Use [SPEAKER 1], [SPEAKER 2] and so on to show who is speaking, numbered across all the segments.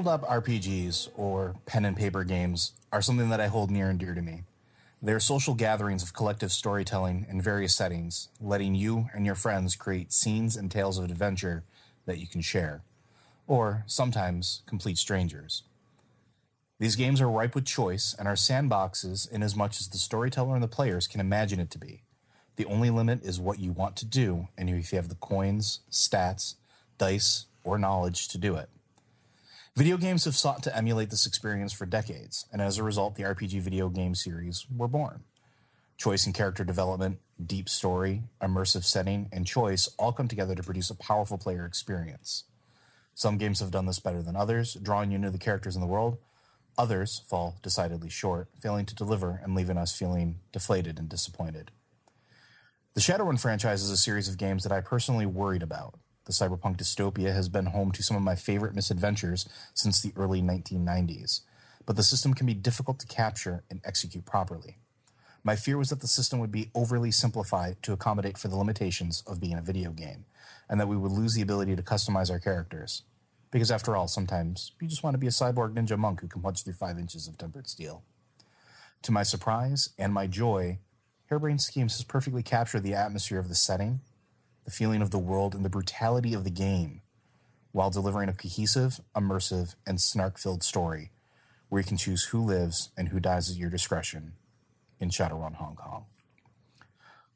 [SPEAKER 1] Tabletop RPGs, or pen and paper games, are something that I hold near and dear to me. They are social gatherings of collective storytelling in various settings, letting you and your friends create scenes and tales of adventure that you can share, or sometimes complete strangers. These games are ripe with choice and are sandboxes in as much as the storyteller and the players can imagine it to be. The only limit is what you want to do, and if you have the coins, stats, dice, or knowledge to do it. Video games have sought to emulate this experience for decades, and as a result, the RPG video game series were born. Choice in character development, deep story, immersive setting, and choice all come together to produce a powerful player experience. Some games have done this better than others, drawing you into the characters in the world. Others fall decidedly short, failing to deliver and leaving us feeling deflated and disappointed. The Shadowrun franchise is a series of games that I personally worried about. The cyberpunk dystopia has been home to some of my favorite misadventures since the early 1990s, but the system can be difficult to capture and execute properly. My fear was that the system would be overly simplified to accommodate for the limitations of being a video game, and that we would lose the ability to customize our characters. Because after all, sometimes you just want to be a cyborg ninja monk who can punch through five inches of tempered steel. To my surprise and my joy, Harebrained Schemes has perfectly captured the atmosphere of the setting the feeling of the world, and the brutality of the game while delivering a cohesive, immersive, and snark filled story where you can choose who lives and who dies at your discretion in Shadowrun Hong Kong.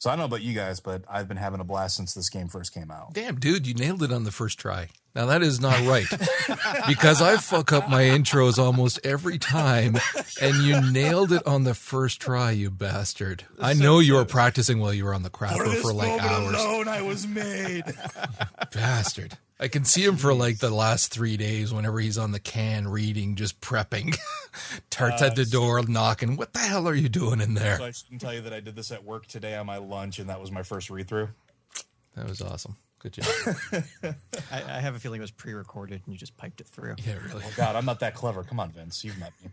[SPEAKER 1] So I don't know about you guys, but I've been having a blast since this game first came out.
[SPEAKER 2] Damn, dude, you nailed it on the first try. Now that is not right because I fuck up my intros almost every time, and you nailed it on the first try, you bastard. I know you were practicing while you were on the crapper for, for like hours.
[SPEAKER 1] Alone, I was made.
[SPEAKER 2] bastard. I can see him for like the last three days whenever he's on the can reading, just prepping. Tarts uh, at the door knocking. What the hell are you doing in there?
[SPEAKER 1] So I can tell you that I did this at work today on my lunch, and that was my first read through.
[SPEAKER 2] That was awesome. Good job.
[SPEAKER 3] I, I, have a feeling it was pre-recorded and you just piped it through.
[SPEAKER 2] Yeah, really.
[SPEAKER 1] Oh God, I'm not that clever. Come on, Vince, you've met me.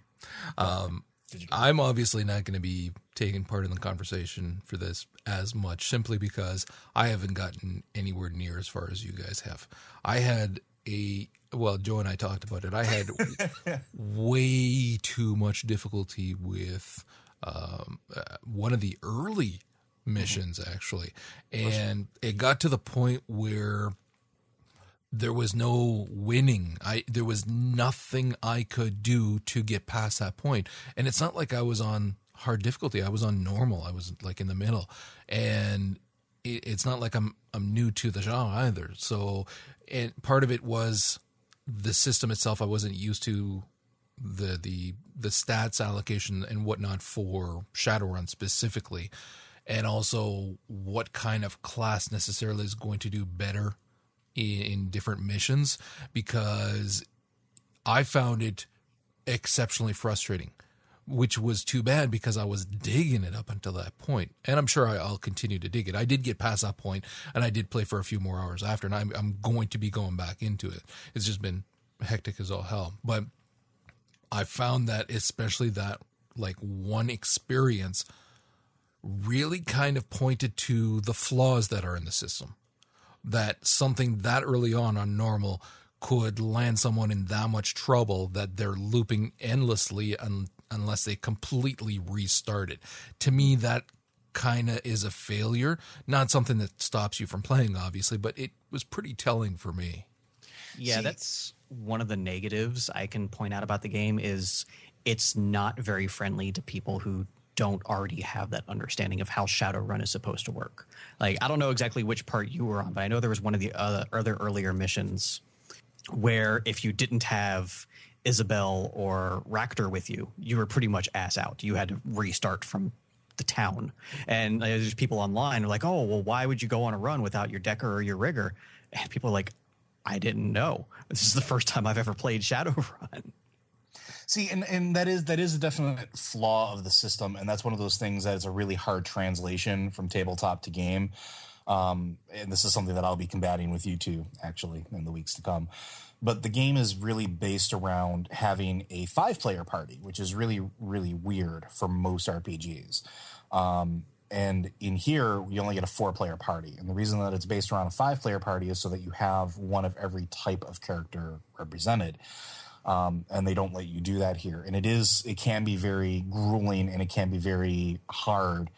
[SPEAKER 2] Um, I'm obviously not going to be taking part in the conversation for this as much, simply because I haven't gotten anywhere near as far as you guys have. I had a well, Joe and I talked about it. I had way too much difficulty with um, uh, one of the early missions mm-hmm. actually, and it got to the point where there was no winning. I there was nothing I could do to get past that point. And it's not like I was on hard difficulty. I was on normal. I was like in the middle. And it, it's not like I'm I'm new to the genre either. So and part of it was the system itself I wasn't used to the the the stats allocation and whatnot for Shadowrun specifically and also what kind of class necessarily is going to do better in, in different missions because I found it exceptionally frustrating which was too bad because I was digging it up until that point. And I'm sure I, will continue to dig it. I did get past that point and I did play for a few more hours after, and I'm, I'm going to be going back into it. It's just been hectic as all hell. But I found that, especially that like one experience, really kind of pointed to the flaws that are in the system. That something that early on on normal could land someone in that much trouble that they're looping endlessly un- unless they completely restart it. To me, that kind of is a failure. Not something that stops you from playing, obviously, but it was pretty telling for me.
[SPEAKER 3] Yeah, See, that's one of the negatives I can point out about the game is it's not very friendly to people who don't already have that understanding of how Shadowrun is supposed to work. Like, I don't know exactly which part you were on, but I know there was one of the other, other earlier missions where if you didn't have Isobel or Racter with you, you were pretty much ass out. You had to restart from the town. And uh, there's people online are like, oh, well, why would you go on a run without your decker or your rigger? And people are like, I didn't know. This is the first time I've ever played Shadowrun.
[SPEAKER 1] See, and, and that is that is a definite flaw of the system, and that's one of those things that is a really hard translation from tabletop to game. Um, and this is something that I'll be combating with you two actually in the weeks to come. But the game is really based around having a five player party, which is really really weird for most RPGs. Um, and in here, you only get a four player party. And the reason that it's based around a five player party is so that you have one of every type of character represented. Um, and they don't let you do that here. And it is, it can be very grueling and it can be very hard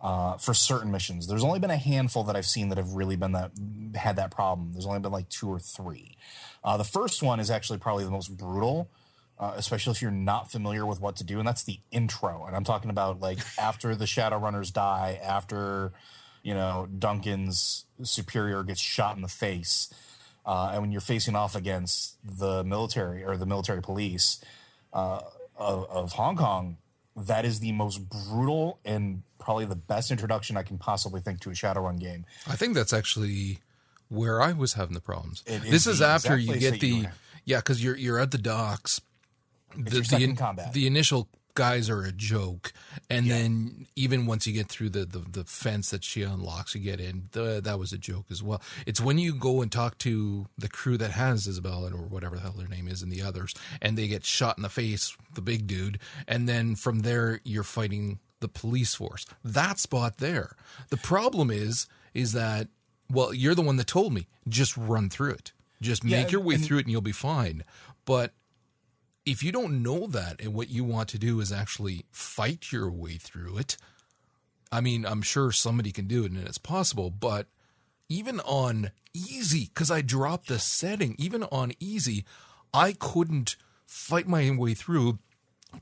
[SPEAKER 1] uh, for certain missions. There's only been a handful that I've seen that have really been that had that problem. There's only been like two or three. Uh, the first one is actually probably the most brutal uh, especially if you're not familiar with what to do. And that's the intro. And I'm talking about like after the Shadowrunners die, after, you know, Duncan's superior gets shot in the face. Uh, and when you're facing off against the military or the military police uh, of, of Hong Kong, that is the most brutal and probably the best introduction I can possibly think to a Shadowrun game.
[SPEAKER 2] I think that's actually where I was having the problems. this is after you get the you yeah, because you're you're at the docks
[SPEAKER 1] the, the, in, combat.
[SPEAKER 2] the initial guys are a joke, and yeah. then even once you get through the, the, the fence that she unlocks, you get in. The, that was a joke as well. It's when you go and talk to the crew that has Isabella or whatever the hell their name is, and the others, and they get shot in the face, the big dude, and then from there you're fighting the police force. That spot there. The problem is, is that well, you're the one that told me just run through it. Just make yeah, your way and, through it and you'll be fine. But if you don't know that and what you want to do is actually fight your way through it, I mean, I'm sure somebody can do it and it's possible, but even on easy, because I dropped the setting, even on easy, I couldn't fight my way through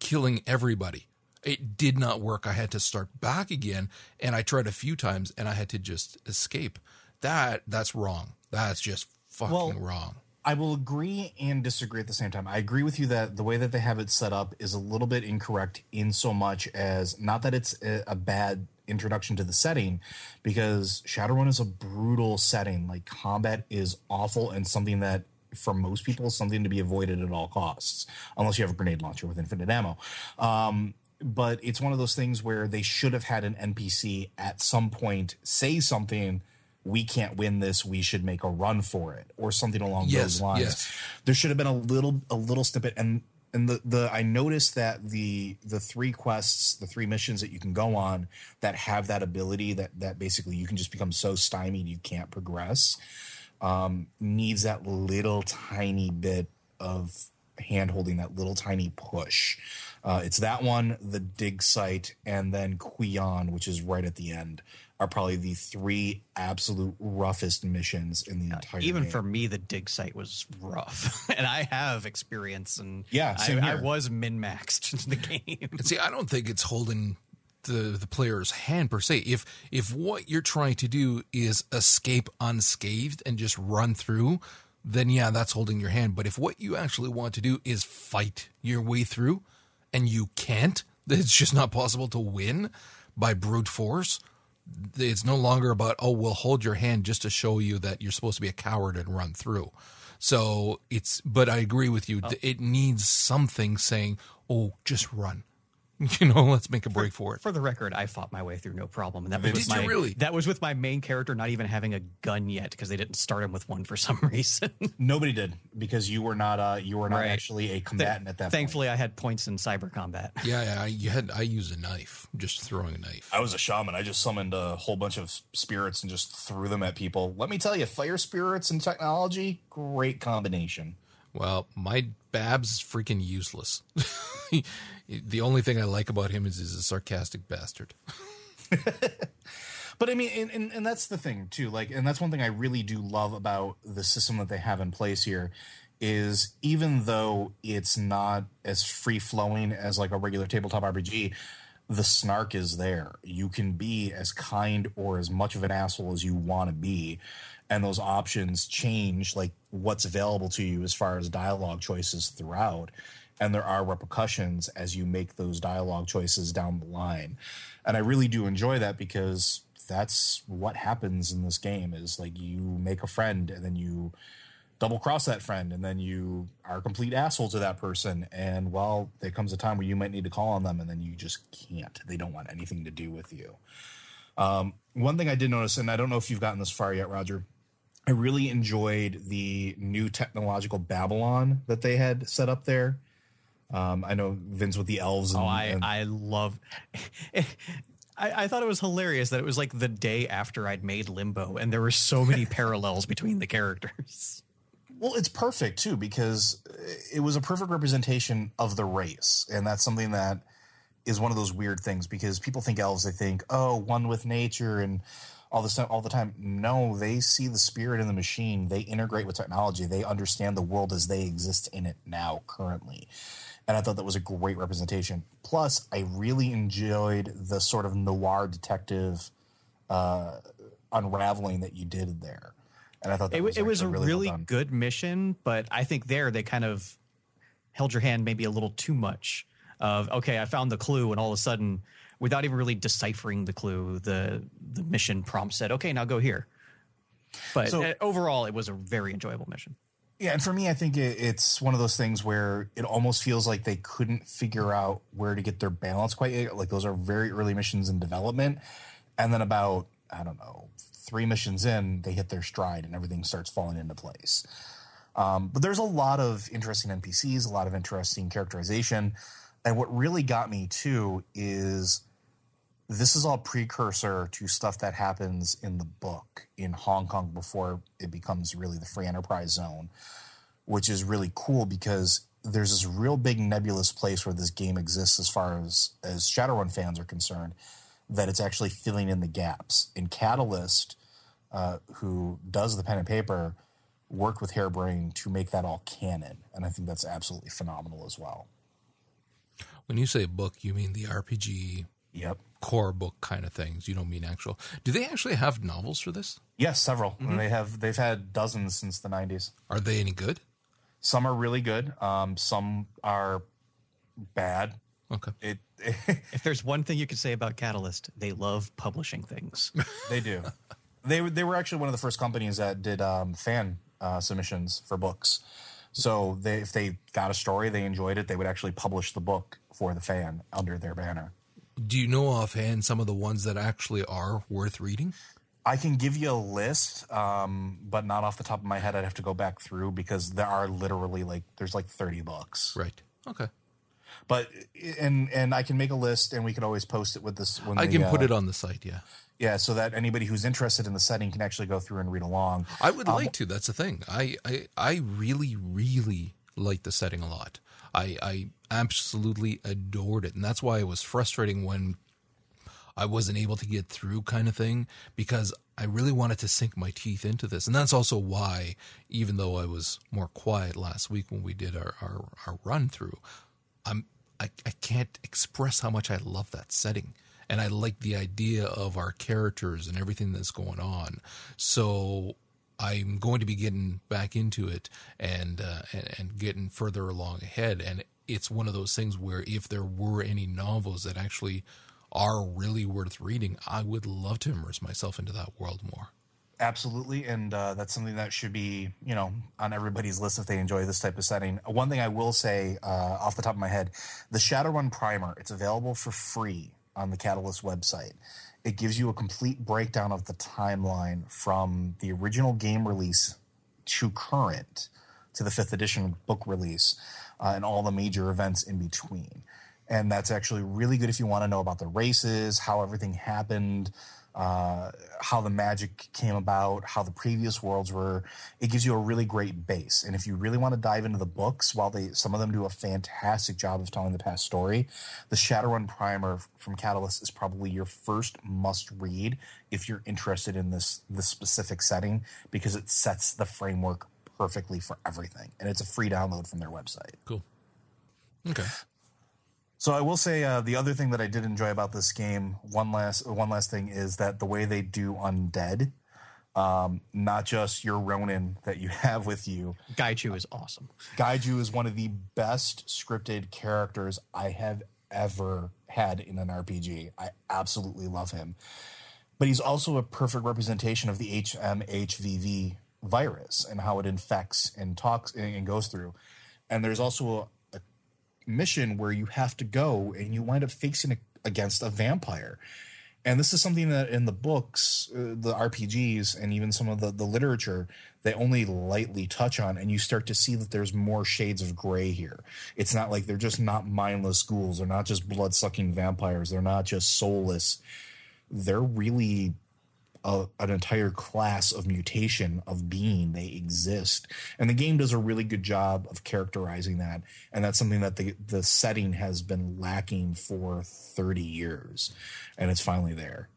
[SPEAKER 2] killing everybody. It did not work. I had to start back again, and I tried a few times, and I had to just escape. That that's wrong. That's just fucking well, wrong.
[SPEAKER 1] I will agree and disagree at the same time. I agree with you that the way that they have it set up is a little bit incorrect in so much as not that it's a, bad introduction to the setting because Shadowrun is a brutal setting. Like combat is awful and something that for most people is something to be avoided at all costs, unless you have a grenade launcher with infinite ammo. Um, but it's one of those things where they should have had an NPC at some point say something we can't win this we should make a run for it or something along yes, those lines yes. there should have been a little a little snippet and and the the I noticed that the the three quests, the three missions that you can go on that have that ability that that basically you can just become so stymied you can't progress, um, needs that little tiny bit of hand holding, that little tiny push. Uh, it's that one, the dig site, and then Kuion, which is right at the end are probably the three absolute roughest missions in the uh, entire game.
[SPEAKER 3] even
[SPEAKER 1] game.
[SPEAKER 3] for me the dig site was rough and i have experience and
[SPEAKER 1] yeah
[SPEAKER 3] I, I, was min-maxed in the game
[SPEAKER 2] see i don't think it's holding the the player's hand per se if if what you're trying to do is escape unscathed and just run through then yeah that's holding your hand but if what you actually want to do is fight your way through and you can't it's just not possible to win by brute force it's no longer about oh we'll hold your hand just to show you that you're supposed to be a coward and run through. So it's but i agree with you. Oh. it needs something saying oh just run you know, let's make a break
[SPEAKER 3] for,
[SPEAKER 2] for, it.
[SPEAKER 3] For the record, I fought my way through no problem. And that was Did my, really? That was with my main character not even having a gun yet because they didn't start him with one for some reason.
[SPEAKER 1] Nobody did because you were not uh you were not right. actually a combatant Th- at that. Point.
[SPEAKER 3] Thankfully,
[SPEAKER 1] point.
[SPEAKER 3] I had points in cyber combat.
[SPEAKER 2] Yeah, yeah. I, you had I used a knife, just throwing a knife.
[SPEAKER 1] I was a shaman. I just summoned a whole bunch of spirits and just threw them at people. Let me tell you, fire spirits and technology, great combination.
[SPEAKER 2] Well, my Babs is freaking useless. The only thing I like about him is he's a sarcastic bastard.
[SPEAKER 1] but I mean, and, and, and, that's the thing too. Like, and that's one thing I really do love about the system that they have in place here is even though it's not as free flowing as like a regular tabletop RPG, the snark is there. You can be as kind or as much of an asshole as you want to be. And those options change like what's available to you as far as dialogue choices throughout and there are repercussions as you make those dialogue choices down the line. And i really do enjoy that because that's what happens in this game is like you make a friend and then you double cross that friend and then you are a complete asshole to that person. And well there comes a time where you might need to call on them and then you just can't. They don't want anything to do with you. Um, one thing i did notice and i don't know if you've gotten this far yet roger i really enjoyed the new technological babylon that they had set up there um, i know vince with the elves and,
[SPEAKER 3] oh i
[SPEAKER 1] and,
[SPEAKER 3] i love I, I, thought it was hilarious that it was like the day after I'd made Limbo, and there were so many parallels between the characters.
[SPEAKER 1] Well, it's perfect too because it was a perfect representation of the race, and that's something that is one of those weird things because people think elves, they think, oh, one with nature and all this all the time. No, they see the spirit in the machine. They integrate with technology. They understand the world as they exist in it now, currently. And I thought that was a great representation. Plus, I really enjoyed the sort of noir detective uh, unraveling that you did there and I thought
[SPEAKER 3] it
[SPEAKER 1] was,
[SPEAKER 3] it was a
[SPEAKER 1] really,
[SPEAKER 3] really
[SPEAKER 1] well
[SPEAKER 3] good mission, but I think there they kind of held your hand maybe a little too much. Of okay, I found the clue, and all of a sudden, without even really deciphering the clue, the the mission prompt said, "Okay, now go here." But so, uh, overall, it was a very enjoyable mission.
[SPEAKER 1] Yeah, and for me, I think it, it's one of those things where it almost feels like they couldn't figure out where to get their balance quite yet. Like those are very early missions in development, and then about I don't know three missions in, they hit their stride and everything starts falling into place. Um, but there's a lot of interesting NPCs, a lot of interesting characterization. And what really got me too is this is all precursor to stuff that happens in the book in Hong Kong before it becomes really the free enterprise zone, which is really cool because there's this real big nebulous place where this game exists as far as as Shadowrun fans are concerned that it's actually filling in the gaps. In Catalyst, uh, who does the pen and paper, worked with Harebrained to make that all canon, and I think that's absolutely phenomenal as well.
[SPEAKER 2] When you say book, you mean the RPG
[SPEAKER 1] yep.
[SPEAKER 2] core book kind of things. You don't mean actual. Do they actually have novels for this?
[SPEAKER 1] Yes, several. Mm-hmm. They have. They've had dozens since the '90s.
[SPEAKER 2] Are they any good?
[SPEAKER 1] Some are really good. Um, some are bad.
[SPEAKER 2] Okay.
[SPEAKER 1] It,
[SPEAKER 3] if there's one thing you could say about Catalyst, they love publishing things.
[SPEAKER 1] they do. they they were actually one of the first companies that did um, fan uh, submissions for books. So they, if they got a story, they enjoyed it, they would actually publish the book for the fan under their banner.
[SPEAKER 2] Do you know offhand some of the ones that actually are worth reading?
[SPEAKER 1] I can give you a list, um, but not off the top of my head. I'd have to go back through because there are literally like there's like 30 books.
[SPEAKER 2] Right. Okay.
[SPEAKER 1] But and and I can make a list, and we can always post it with this.
[SPEAKER 2] When I the, can put uh, it on the site. Yeah.
[SPEAKER 1] Yeah, so that anybody who's interested in the setting can actually go through and read along.
[SPEAKER 2] I would um, like to. That's the thing. I, I I really really like the setting a lot. I I absolutely adored it, and that's why it was frustrating when I wasn't able to get through, kind of thing, because I really wanted to sink my teeth into this, and that's also why, even though I was more quiet last week when we did our our, our run through, I'm I, I can't express how much I love that setting. And I like the idea of our characters and everything that's going on. So I'm going to be getting back into it and, uh, and and getting further along ahead. And it's one of those things where if there were any novels that actually are really worth reading, I would love to immerse myself into that world more.
[SPEAKER 1] Absolutely, and uh, that's something that should be, you know, on everybody's list if they enjoy this type of setting. One thing I will say uh, off the top of my head, the Shadowrun Primer, it's available for free on the Catalyst website. It gives you a complete breakdown of the timeline from the original game release to current to the fifth edition book release uh, and all the major events in between. And that's actually really good if you want to know about the races, how everything happened, uh, how the magic came about, how the previous worlds were. It gives you a really great base. And if you really want to dive into the books, while they some of them do a fantastic job of telling the past story, the Shadowrun Primer from Catalyst is probably your first must read if you're interested in this this specific setting because it sets the framework perfectly for everything. And it's a free download from their website.
[SPEAKER 2] Cool. Okay.
[SPEAKER 1] So I will say uh, the other thing that I did enjoy about this game, one last one last thing is that the way they do undead, um, not just your Ronin that you have with you.
[SPEAKER 3] Gaichu is awesome.
[SPEAKER 1] Gaichu is one of the best scripted characters I have ever had in an RPG. I absolutely love him. But he's also a perfect representation of the HMHVV virus and how it infects and talks and goes through. And there's also mission where you have to go and you wind up facing a, against a vampire. And this is something that in the books, uh, the RPGs, and even some of the, the literature, they only lightly touch on. And you start to see that there's more shades of gray here. It's not like they're just not mindless ghouls. They're not just blood sucking vampires. They're not just soulless. They're really a, an entire class of mutation of being. They exist. And the game does a really good job of characterizing that. And that's something that the the setting has been lacking for 30 years. And it's finally there.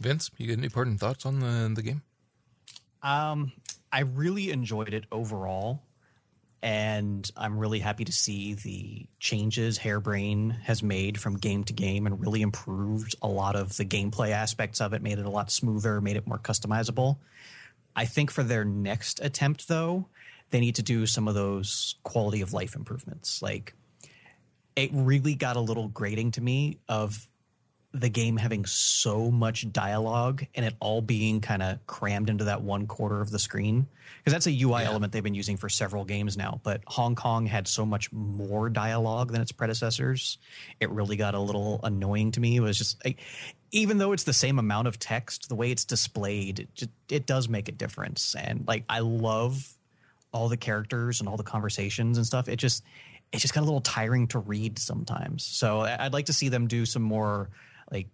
[SPEAKER 2] Vince you got any parting thoughts on the the game?
[SPEAKER 3] Um i really enjoyed it overall and I'm really happy to see the changes Harebrained has made from game to game and really improved a lot of the gameplay aspects of it, made it a lot smoother, made it more customizable. I think for their next attempt, though, they need to do some of those quality of life improvements. Like, it really got a little grating to me of the game having so much dialogue and it all being kind of crammed into that one quarter of the screen because that's a UI yeah. element they've been using for several games now. But Hong Kong had so much more dialogue than its predecessors, it really got a little annoying to me. It was just like, even though it's the same amount of text, the way it's displayed, it, just, it does make a difference. And like, I love all the characters and all the conversations and stuff. It just it just got a little tiring to read sometimes. So I'd like to see them do some more like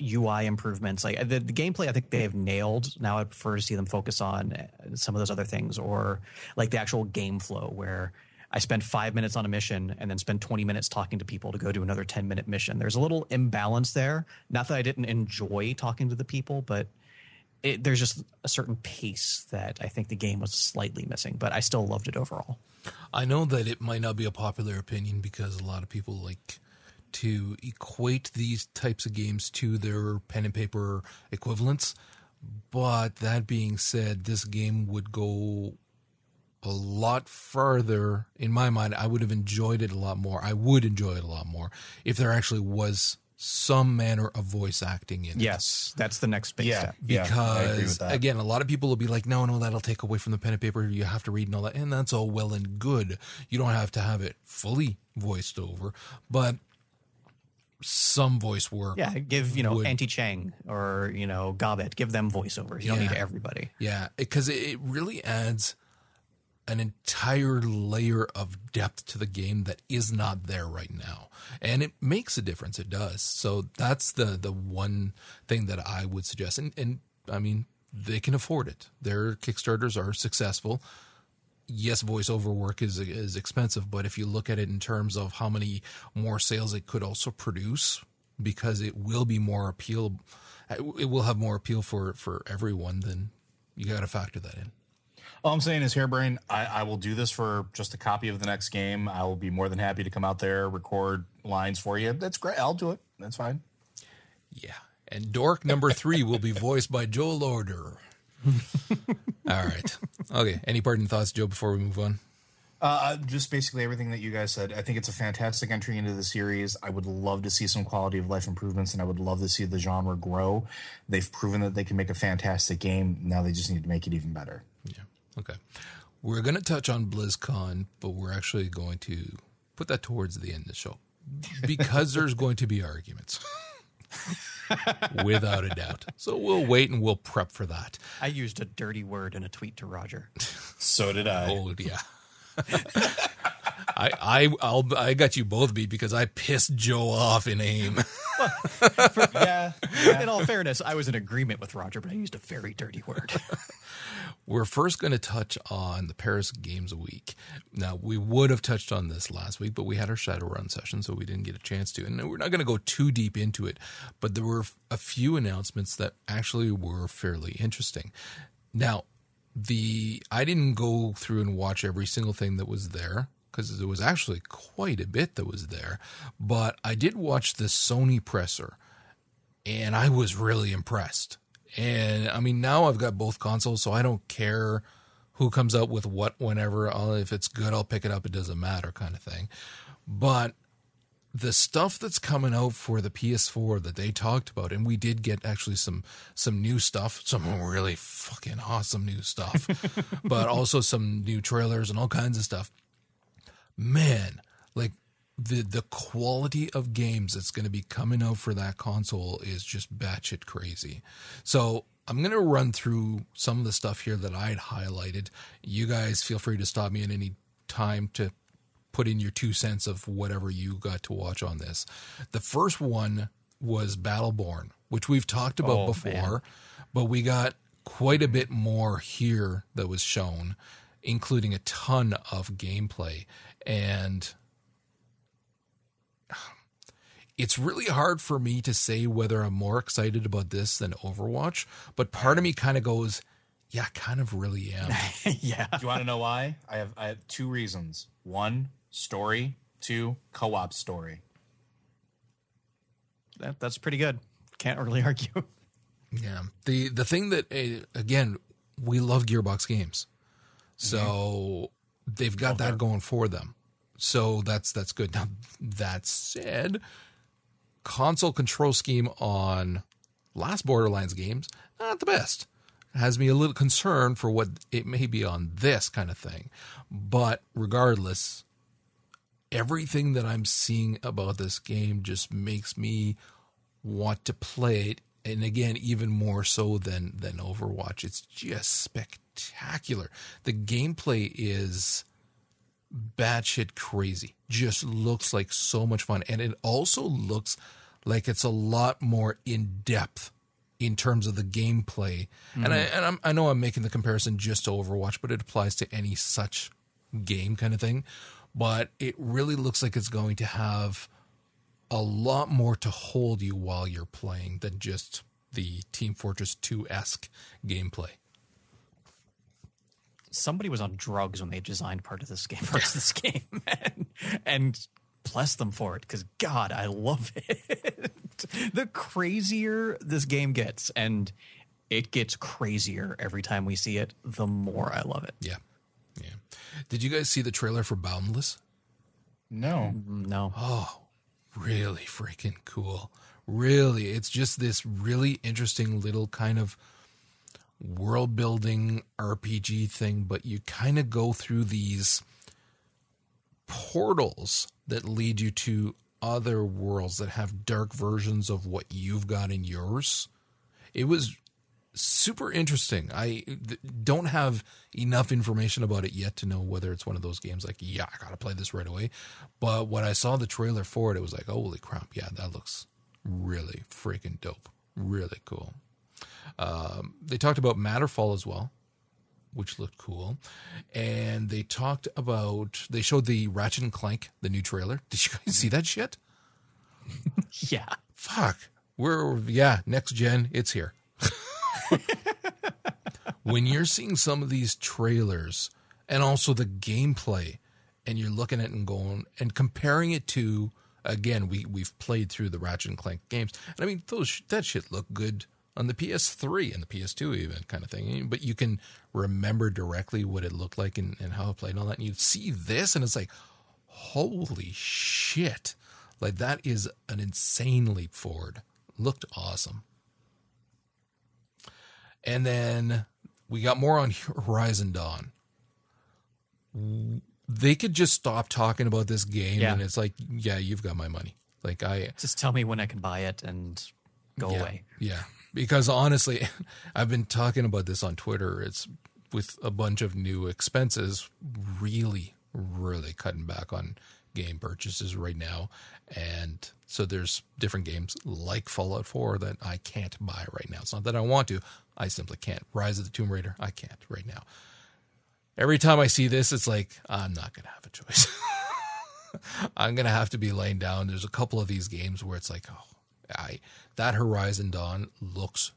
[SPEAKER 3] UI improvements. Like the, the gameplay, I think they have nailed. Now I prefer to see them focus on uh, some of those other things, or like the actual game flow, where I spend five minutes on a mission and then spend 20 minutes talking to people to go to another 10 minute mission. There's a little imbalance there. Not that I didn't enjoy talking to the people, but it, there's just a certain pace that I think the game was slightly missing, but I still loved it overall.
[SPEAKER 2] I know that it might not be a popular opinion because a lot of people like to equate these types of games to their pen and paper equivalents. But that being said, this game would go a lot further. In my mind, I would have enjoyed it a lot more. I would enjoy it a lot more if there actually was some manner of voice acting in
[SPEAKER 3] yes, it. Yes, that's the next big
[SPEAKER 1] yeah,
[SPEAKER 3] step.
[SPEAKER 2] Because yeah, again, a lot of people will be like, "No, no, that'll take away from the pen and paper. You have to read and all that." And that's all well and good. You don't have to have it fully voiced over, but some voice work.
[SPEAKER 3] Yeah, give you know would, Auntie Chang or you know Gobbet, give them voiceovers. You yeah, don't need everybody.
[SPEAKER 2] Yeah, because it, it really adds an entire layer of depth to the game that is not there right now, and it makes a difference. It does. So that's the the one thing that I would suggest. And and I mean, they can afford it. Their Kickstarters are successful yes, voiceover work is is expensive, but if you look at it in terms of how many more sales it could also produce, because it will be more appeal, it will have more appeal for for everyone. Then you got to factor that in.
[SPEAKER 1] All I'm saying is, Harebrained, I, I will do this for just a copy of the next game. I will be more than happy to come out there, record lines for you. That's great. I'll do it. That's fine.
[SPEAKER 2] Yeah. And Dork number three will be voiced by Joe Lorder. All right. Okay. Any parting thoughts, Joe, before we move on?
[SPEAKER 1] Uh, just basically everything that you guys said. I think it's a fantastic entry into the series. I would love to see some quality of life improvements, and I would love to see the genre grow. They've proven that they can make a fantastic game. Now they just need to make it even better.
[SPEAKER 2] Yeah. Okay. We're going to touch on BlizzCon, but we're actually going to put that towards the end of the show because there's going to be arguments. without a doubt. So we'll wait and we'll prep for that.
[SPEAKER 3] I used a dirty word in a tweet to Roger.
[SPEAKER 1] so did I.
[SPEAKER 2] Oh yeah. I I I'll, i got you both beat because I pissed Joe off in aim.
[SPEAKER 3] For, yeah, yeah. In all fairness, I was in agreement with Roger, but I used a very dirty word.
[SPEAKER 2] We're first going to touch on the Paris Games Week. Now, we would have touched on this last week, but we had our Shadowrun session, so we didn't get a chance to. And we're not going to go too deep into it, but there were a few announcements that actually were fairly interesting. Now, the I didn't go through and watch every single thing that was there because there was actually quite a bit that was there, but I did watch the Sony presser, and I was really impressed. And I mean, now I've got both consoles, so I don't care who comes out with what whenever. I'll, if it's good, I'll pick it up. It doesn't matter, kind of thing. But the stuff that's coming out for the PS4 that they talked about, and we did get actually some some new stuff, some really fucking awesome new stuff, but also some new trailers and all kinds of stuff. Man, like the the quality of games that's going to be coming out for that console is just batshit crazy. So I'm going to run through some of the stuff here that I'd highlighted. You guys feel free to stop me at any time to put in your two cents of whatever you got to watch on this. The first one was Battleborn, which we've talked about
[SPEAKER 3] Oh,
[SPEAKER 2] before,
[SPEAKER 3] man.
[SPEAKER 2] but we got quite a bit more here that was shown, including a ton of gameplay. And it's really hard for me to say whether I'm more excited about this than Overwatch, but part of me kind of goes, yeah, I kind of really am.
[SPEAKER 3] yeah.
[SPEAKER 1] Do you want to know why? I have I have two reasons. One, story. Two, co-op story.
[SPEAKER 3] That, that's pretty good. Can't really argue.
[SPEAKER 2] Yeah. The the thing that uh, again, we love Gearbox games. So they've got that going for them. So that's that's good. Now that said, console control scheme on last Borderlands games, not the best. Has me a little concerned for what it may be on this kind of thing. But regardless, everything that I'm seeing about this game just makes me want to play it and again even more so than than overwatch. It's just spectacular. The gameplay is batshit crazy. Just looks like so much fun. And it also looks like it's a lot more in depth in terms of the gameplay. And I and I'm, I know I'm making the comparison just to Overwatch but it applies to any such game kind of thing. But it really looks like it's going to have a lot more to hold you while you're playing than just the Team Fortress 2 esque gameplay.
[SPEAKER 3] Somebody was on drugs when they designed part of this game, parts of this game, and, and bless them for it because God, I love it. the crazier this game gets, and it gets crazier every time we see it, the more I love it.
[SPEAKER 2] Yeah. Yeah. Did you guys see the trailer for Boundless?
[SPEAKER 1] No.
[SPEAKER 3] No,
[SPEAKER 2] Oh, really freaking cool. Really, it's just this really interesting little kind of world building RPG thing, but you kind of go through these portals that lead you to other worlds that have dark versions of what you've got in yours. It was super interesting. I don't have enough information about it yet to know whether it's one of those games like, yeah, I gotta play this right away. But when I saw the trailer for it, it was like, holy crap, yeah, that looks really freaking dope. Really cool. Um, they talked about Matterfall as well, which looked cool. And they talked about, they showed the Ratchet and Clank, the new trailer. Did you guys see that shit?
[SPEAKER 3] yeah,
[SPEAKER 2] fuck we're yeah next gen it's here when you're seeing some of these trailers and also the gameplay and you're looking at it and going and comparing it to again we we've played through the ratchet and clank games. And i mean those that shit look good on the ps3 and the ps2 even kind of thing. But you can remember directly what it looked like and, and how it played and all that. And you see this and it's like holy shit. Like that is an insane leap forward. Looked awesome. And then we got more on horizon dawn they could just stop talking about this game
[SPEAKER 3] Yeah.
[SPEAKER 2] and it's like yeah you've got my money like i
[SPEAKER 3] just tell me when I can buy it and go
[SPEAKER 2] yeah,
[SPEAKER 3] away.
[SPEAKER 2] Yeah, because honestly, I've been talking about this on Twitter. It's with a bunch of new expenses, really, really cutting back on game purchases right now, and so there's different games like Fallout 4 that I can't buy right now. It's not that I want to; I simply can't. Rise of the Tomb Raider, I can't right now. Every time I see this, it's like I'm not gonna have a choice. I'm gonna have to be laying down. There's a couple of these games where it's like, oh, I that Horizon Dawn looks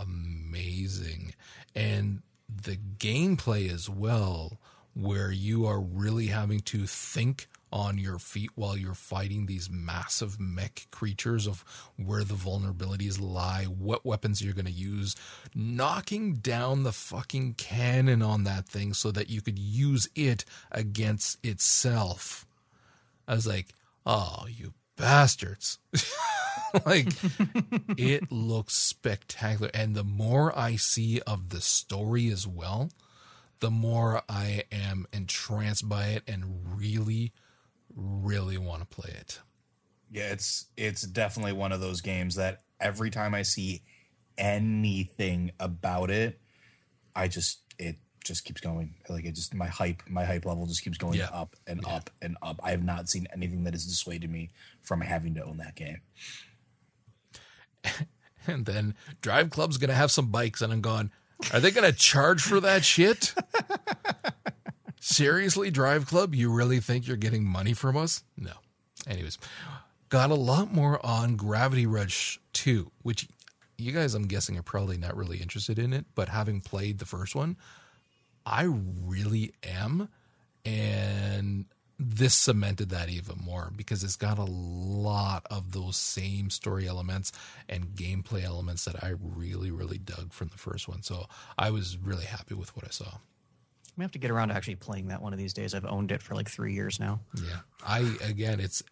[SPEAKER 2] amazing, and the gameplay as well, where you are really having to think on your feet while you're fighting these massive mech creatures of where the vulnerabilities lie, what weapons you're going to use, knocking down the fucking cannon on that thing so that you could use it against itself. I was like, oh, you bastards. like it looks spectacular. And the more I see of the story as well, the more I am entranced by it and really, really want to play it.
[SPEAKER 1] Yeah, it's it's definitely one of those games that every time I see anything about it, I just it just keeps going. Like it just my hype my hype level just keeps going
[SPEAKER 2] Yeah.
[SPEAKER 1] up and
[SPEAKER 2] Yeah.
[SPEAKER 1] up and up. I have not seen anything that has dissuaded me from having to own that game.
[SPEAKER 2] And then Drive Club's going to have some bikes. And I'm going, are they going to charge for that shit? Seriously, Drive Club? You really think you're getting money from us? No. Anyways, got a lot more on Gravity Rush 2, which you guys, I'm guessing, are probably not really interested in it. But having played the first one, I really am. And this cemented that even more because it's got a lot of those same story elements and gameplay elements that I really, really dug from the first one. So I was really happy with what I saw.
[SPEAKER 3] We have to get around to actually playing that one of these days. I've owned it for like three years now.
[SPEAKER 2] Yeah. I again it's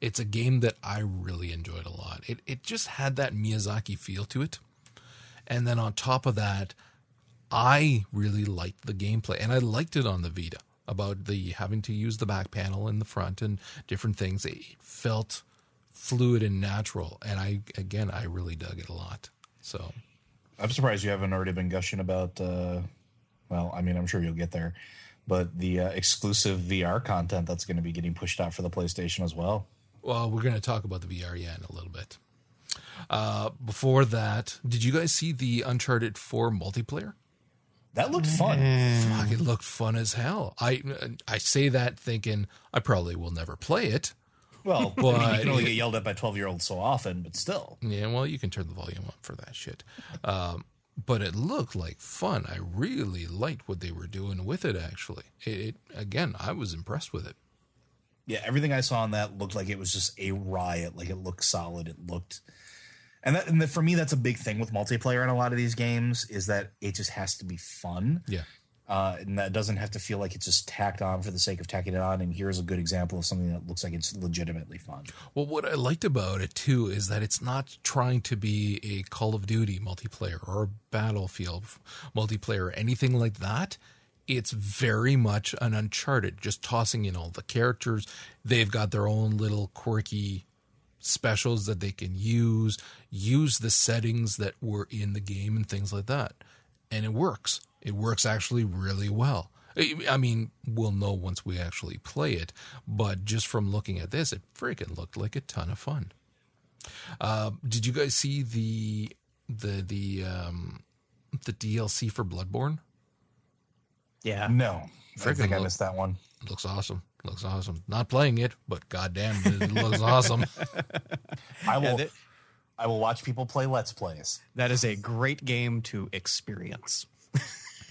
[SPEAKER 2] it's a game that I really enjoyed a lot. It it just had that Miyazaki feel to it. And then on top of that, I really liked the gameplay and I liked it on the Vita about the having to use the back panel in the front and different things. It felt fluid and natural and I again I really dug it a lot. So
[SPEAKER 1] I'm surprised you haven't already been gushing about. Uh, well, I mean, I'm sure you'll get there, but the uh, exclusive VR content that's going to be getting pushed out for the PlayStation as well.
[SPEAKER 2] well, we're going to talk about the VR yeah in a little bit. Uh, before that, did you guys see the Uncharted 4 multiplayer?
[SPEAKER 1] That looked fun.
[SPEAKER 2] Fuck, it looked fun as hell. I I say that thinking I probably will never play it.
[SPEAKER 1] Well, I mean,
[SPEAKER 2] But-
[SPEAKER 1] you can only get yelled at by 12 year olds so often, but still.
[SPEAKER 2] Yeah, well, you can turn the volume up for that shit. Um, but it looked like fun. I really liked what they were doing with it. Actually, it, it again, I was impressed with it.
[SPEAKER 1] Yeah, everything I saw on that looked like it was just a riot. Like it looked solid. It looked, and that, and that for me, that's a big thing with multiplayer in a lot of these games is that it just has to be fun.
[SPEAKER 2] Yeah,
[SPEAKER 1] uh, and that doesn't have to feel like it's just tacked on for the sake of tacking it on. And here's a good example of something that looks like it's legitimately fun.
[SPEAKER 2] Well, what I liked about it too is that it's not trying to be a Call of Duty multiplayer or a Battlefield multiplayer or anything like that. It's very much an Uncharted, just tossing in all the characters. They've got their own little quirky specials that they can use, use the settings that were in the game and things like that. And it works. It works actually really well. I I mean, we'll know once we actually play it, but just from looking at this, it freaking looked like a ton of fun. Uh, did you guys see the the the um, the DLC for Bloodborne?
[SPEAKER 3] Yeah.
[SPEAKER 1] No, I
[SPEAKER 2] Friggin'
[SPEAKER 1] think I missed that one.
[SPEAKER 2] Looks awesome. Looks awesome. Not playing it, but goddamn, it looks awesome.
[SPEAKER 1] I will.
[SPEAKER 3] that-
[SPEAKER 1] I will watch people play Let's Plays.
[SPEAKER 3] That is a great game to experience.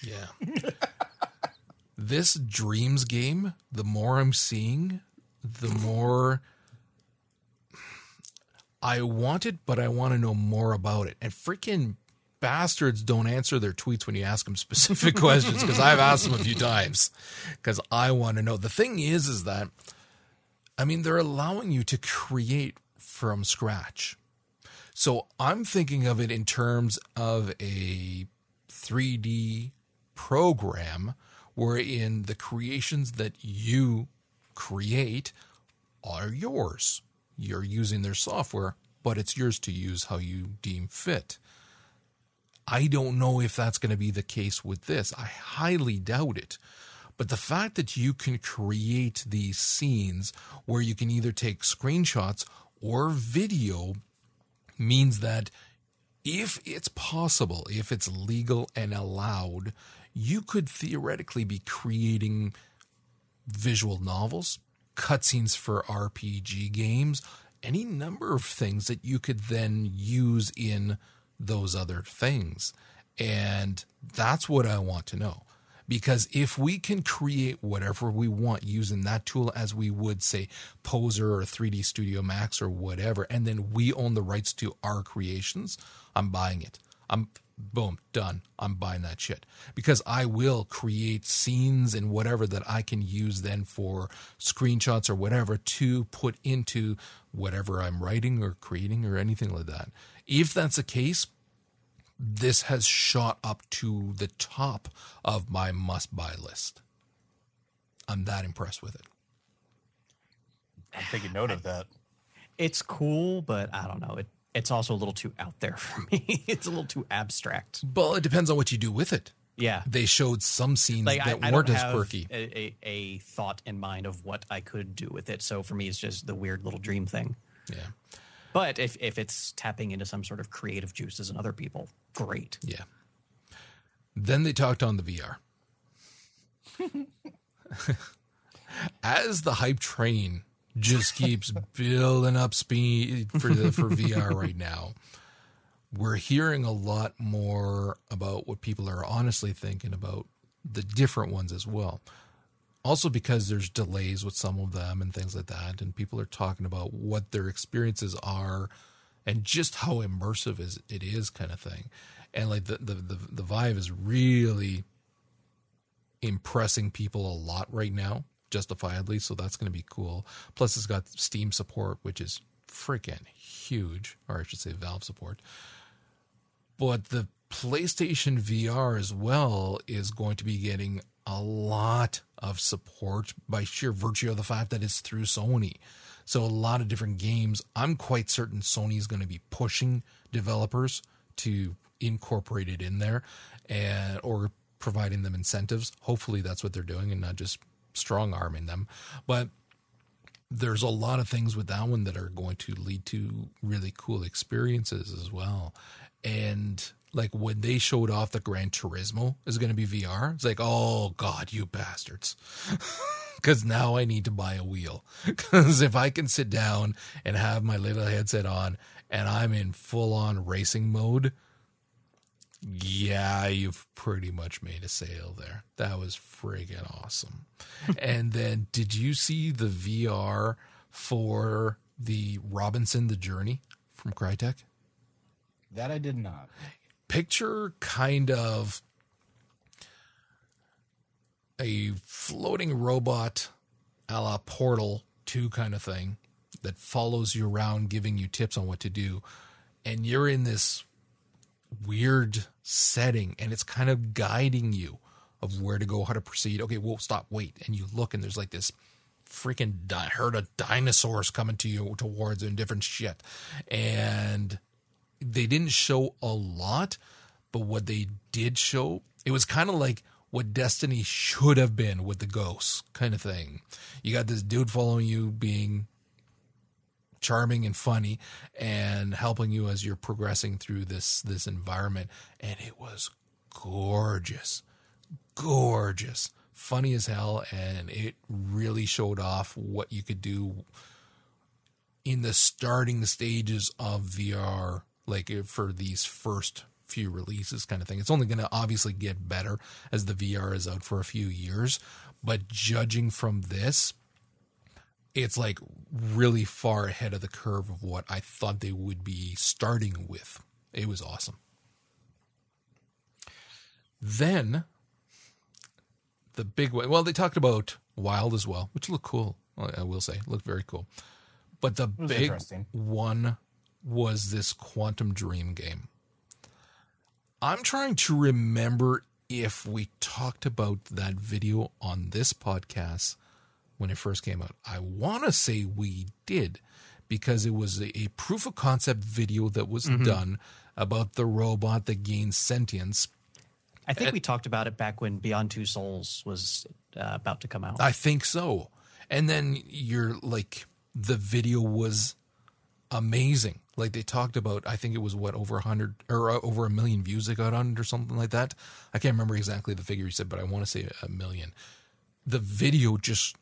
[SPEAKER 2] Yeah. this dreams game, the more I'm seeing, the more I want it, but I want to know more about it. And freaking bastards don't answer their tweets when you ask them specific questions because I've asked them a few times because I want to know. The thing is, is that, I mean, they're allowing you to create from scratch. So I'm thinking of it in terms of a 3D program wherein the creations that you create are yours. You're using their software, but it's yours to use how you deem fit. I don't know if that's going to be the case with this. I highly doubt it. But the fact that you can create these scenes where you can either take screenshots or video means that if it's possible, if it's legal and allowed, you could theoretically be creating visual novels, cutscenes for RPG games, any number of things that you could then use in those other things. And that's what I want to know. Because if we can create whatever we want using that tool as we would say Poser or 3D Studio Max or whatever, and then we own the rights to our creations, I'm buying it. I'm boom, done. I'm buying that shit because I will create scenes and whatever that I can use then for screenshots or whatever to put into whatever I'm writing or creating or anything like that. If that's the case, this has shot up to the top of my must buy list. I'm that impressed with it.
[SPEAKER 1] I'm taking note of that.
[SPEAKER 3] It's cool, but I don't know. It it's also a little too out there for me. it's a little too abstract.
[SPEAKER 2] Well, it depends on what you do with it.
[SPEAKER 3] Yeah.
[SPEAKER 2] They showed some scenes
[SPEAKER 3] Like I,
[SPEAKER 2] that
[SPEAKER 3] I
[SPEAKER 2] weren't
[SPEAKER 3] don't
[SPEAKER 2] as
[SPEAKER 3] have
[SPEAKER 2] quirky.
[SPEAKER 3] A, a, a thought in mind of what I could do with it. So for me, it's just the weird little dream thing.
[SPEAKER 2] Yeah.
[SPEAKER 3] But if, if it's tapping into some sort of creative juices in other people, great.
[SPEAKER 2] Yeah. Then they talked on the VR. As the hype train just keeps building up speed for the for VR right now, we're hearing a lot more about what people are honestly thinking about the different ones as well. Also because there's delays with some of them and things like that, and people are talking about what their experiences are and just how immersive is it is kind of thing. And like the the the, the Vive is really impressing people a lot right now, justifiably. So that's going to be cool. Plus, it's got Steam support, which is freaking huge, or I should say, Valve support. But the PlayStation VR as well is going to be getting a lot of support by sheer virtue of the fact that it's through Sony. So a lot of different games. I'm quite certain Sony is going to be pushing developers to incorporate it in there, and or providing them incentives. Hopefully, that's what they're doing, and not just strong arming them. But there's a lot of things with that one that are going to lead to really cool experiences as well. And like when they showed off the Gran Turismo is going to be VR, it's like, oh God, you bastards. Because now I need to buy a wheel. Because if I can sit down and have my little headset on and I'm in full on racing mode, yeah, you've pretty much made a sale there. That was friggin' awesome. and then, did you see the VR for the Robinson the Journey from Crytek?
[SPEAKER 1] That I did not.
[SPEAKER 2] Picture kind of a floating robot a la Portal 2 kind of thing that follows you around, giving you tips on what to do. And you're in this weird setting and it's kind of guiding you of where to go, how to proceed. Okay, well, stop, wait. And you look and there's like this freaking di- herd of dinosaurs coming to you towards and different shit. And they didn't show a lot, but what they did show, it was kind of like what Destiny should have been with the ghosts kind of thing. You got this dude following you being charming and funny and helping you as you're progressing through this this environment and it was gorgeous. Gorgeous. Funny as hell and it really showed off what you could do in the starting stages of VR like for these first few releases kind of thing it's only going to obviously get better as the VR is out for a few years but judging from this it's like really far ahead of the curve of what I thought they would be starting with. It was awesome. Then the big one, well, they talked about Wild as well, which looked cool. I will say, looked very cool. But the big one was this Quantic Dream game. I'm trying to remember if we talked about that video on this podcast when it first came out. I want to say we did because it was a, a proof of concept video that was done about the robot that gains sentience.
[SPEAKER 3] I think we talked about it back when Beyond Two Souls was uh, about to come out.
[SPEAKER 2] I think so. And then you're like, the video was amazing. Like they talked about, I think it was what over a hundred or uh, over a million views they got on it or something like that. I can't remember exactly the figure he said, but I want to say a million. The video just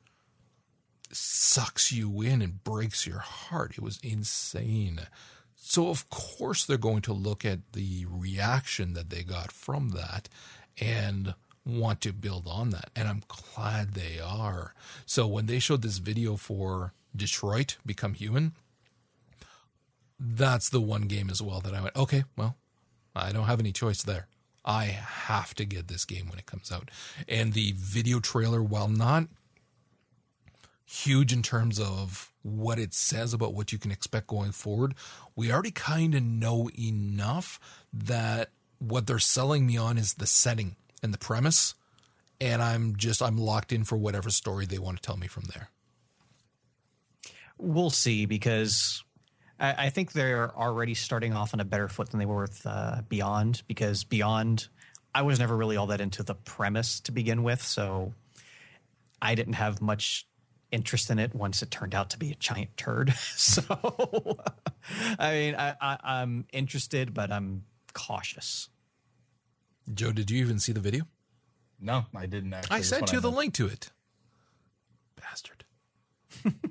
[SPEAKER 2] sucks you in and breaks your heart. It was insane. So of course they're going to look at the reaction that they got from that and want to build on that. And I'm glad they are. So when they showed this video for Detroit Become Human, that's the one game as well that I went, okay, well, I don't have any choice there. I have to get this game when it comes out. And the video trailer, while not huge in terms of what it says about what you can expect going forward, we already kind of know enough that what they're selling me on is the setting and the premise. And I'm just, I'm locked in for whatever story they want to tell me from there.
[SPEAKER 3] We'll see because I, I think they're already starting off on a better foot than they were with uh, Beyond because Beyond, I was never really all that into the premise to begin with. So I didn't have much interest in it once it turned out to be a giant turd. so, I mean, I, I, am interested, but I'm cautious.
[SPEAKER 2] Joe, did you even see the video?
[SPEAKER 1] No, I didn't actually.
[SPEAKER 2] I sent you I the link to it. Bastard.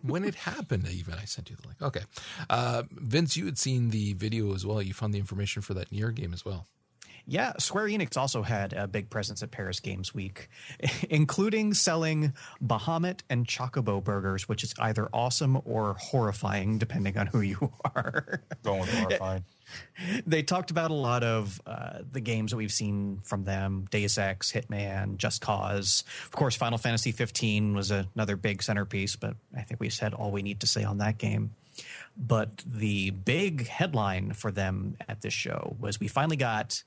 [SPEAKER 2] When it happened, even I sent you the link. Okay. Uh, Vince, you had seen the video as well. You found the information for that NieR game as well.
[SPEAKER 3] Yeah, Square Enix also had a big presence at Paris Games Week, including selling Bahamut and Chocobo burgers, which is either awesome or horrifying, depending on who you are.
[SPEAKER 1] Going with horrifying.
[SPEAKER 3] they talked about a lot of uh, the games that we've seen from them Deus Ex, Hitman, Just Cause. Of course, Final Fantasy 15 was another big centerpiece, but I think we said all we need to say on that game. But the big headline for them at this show was we finally got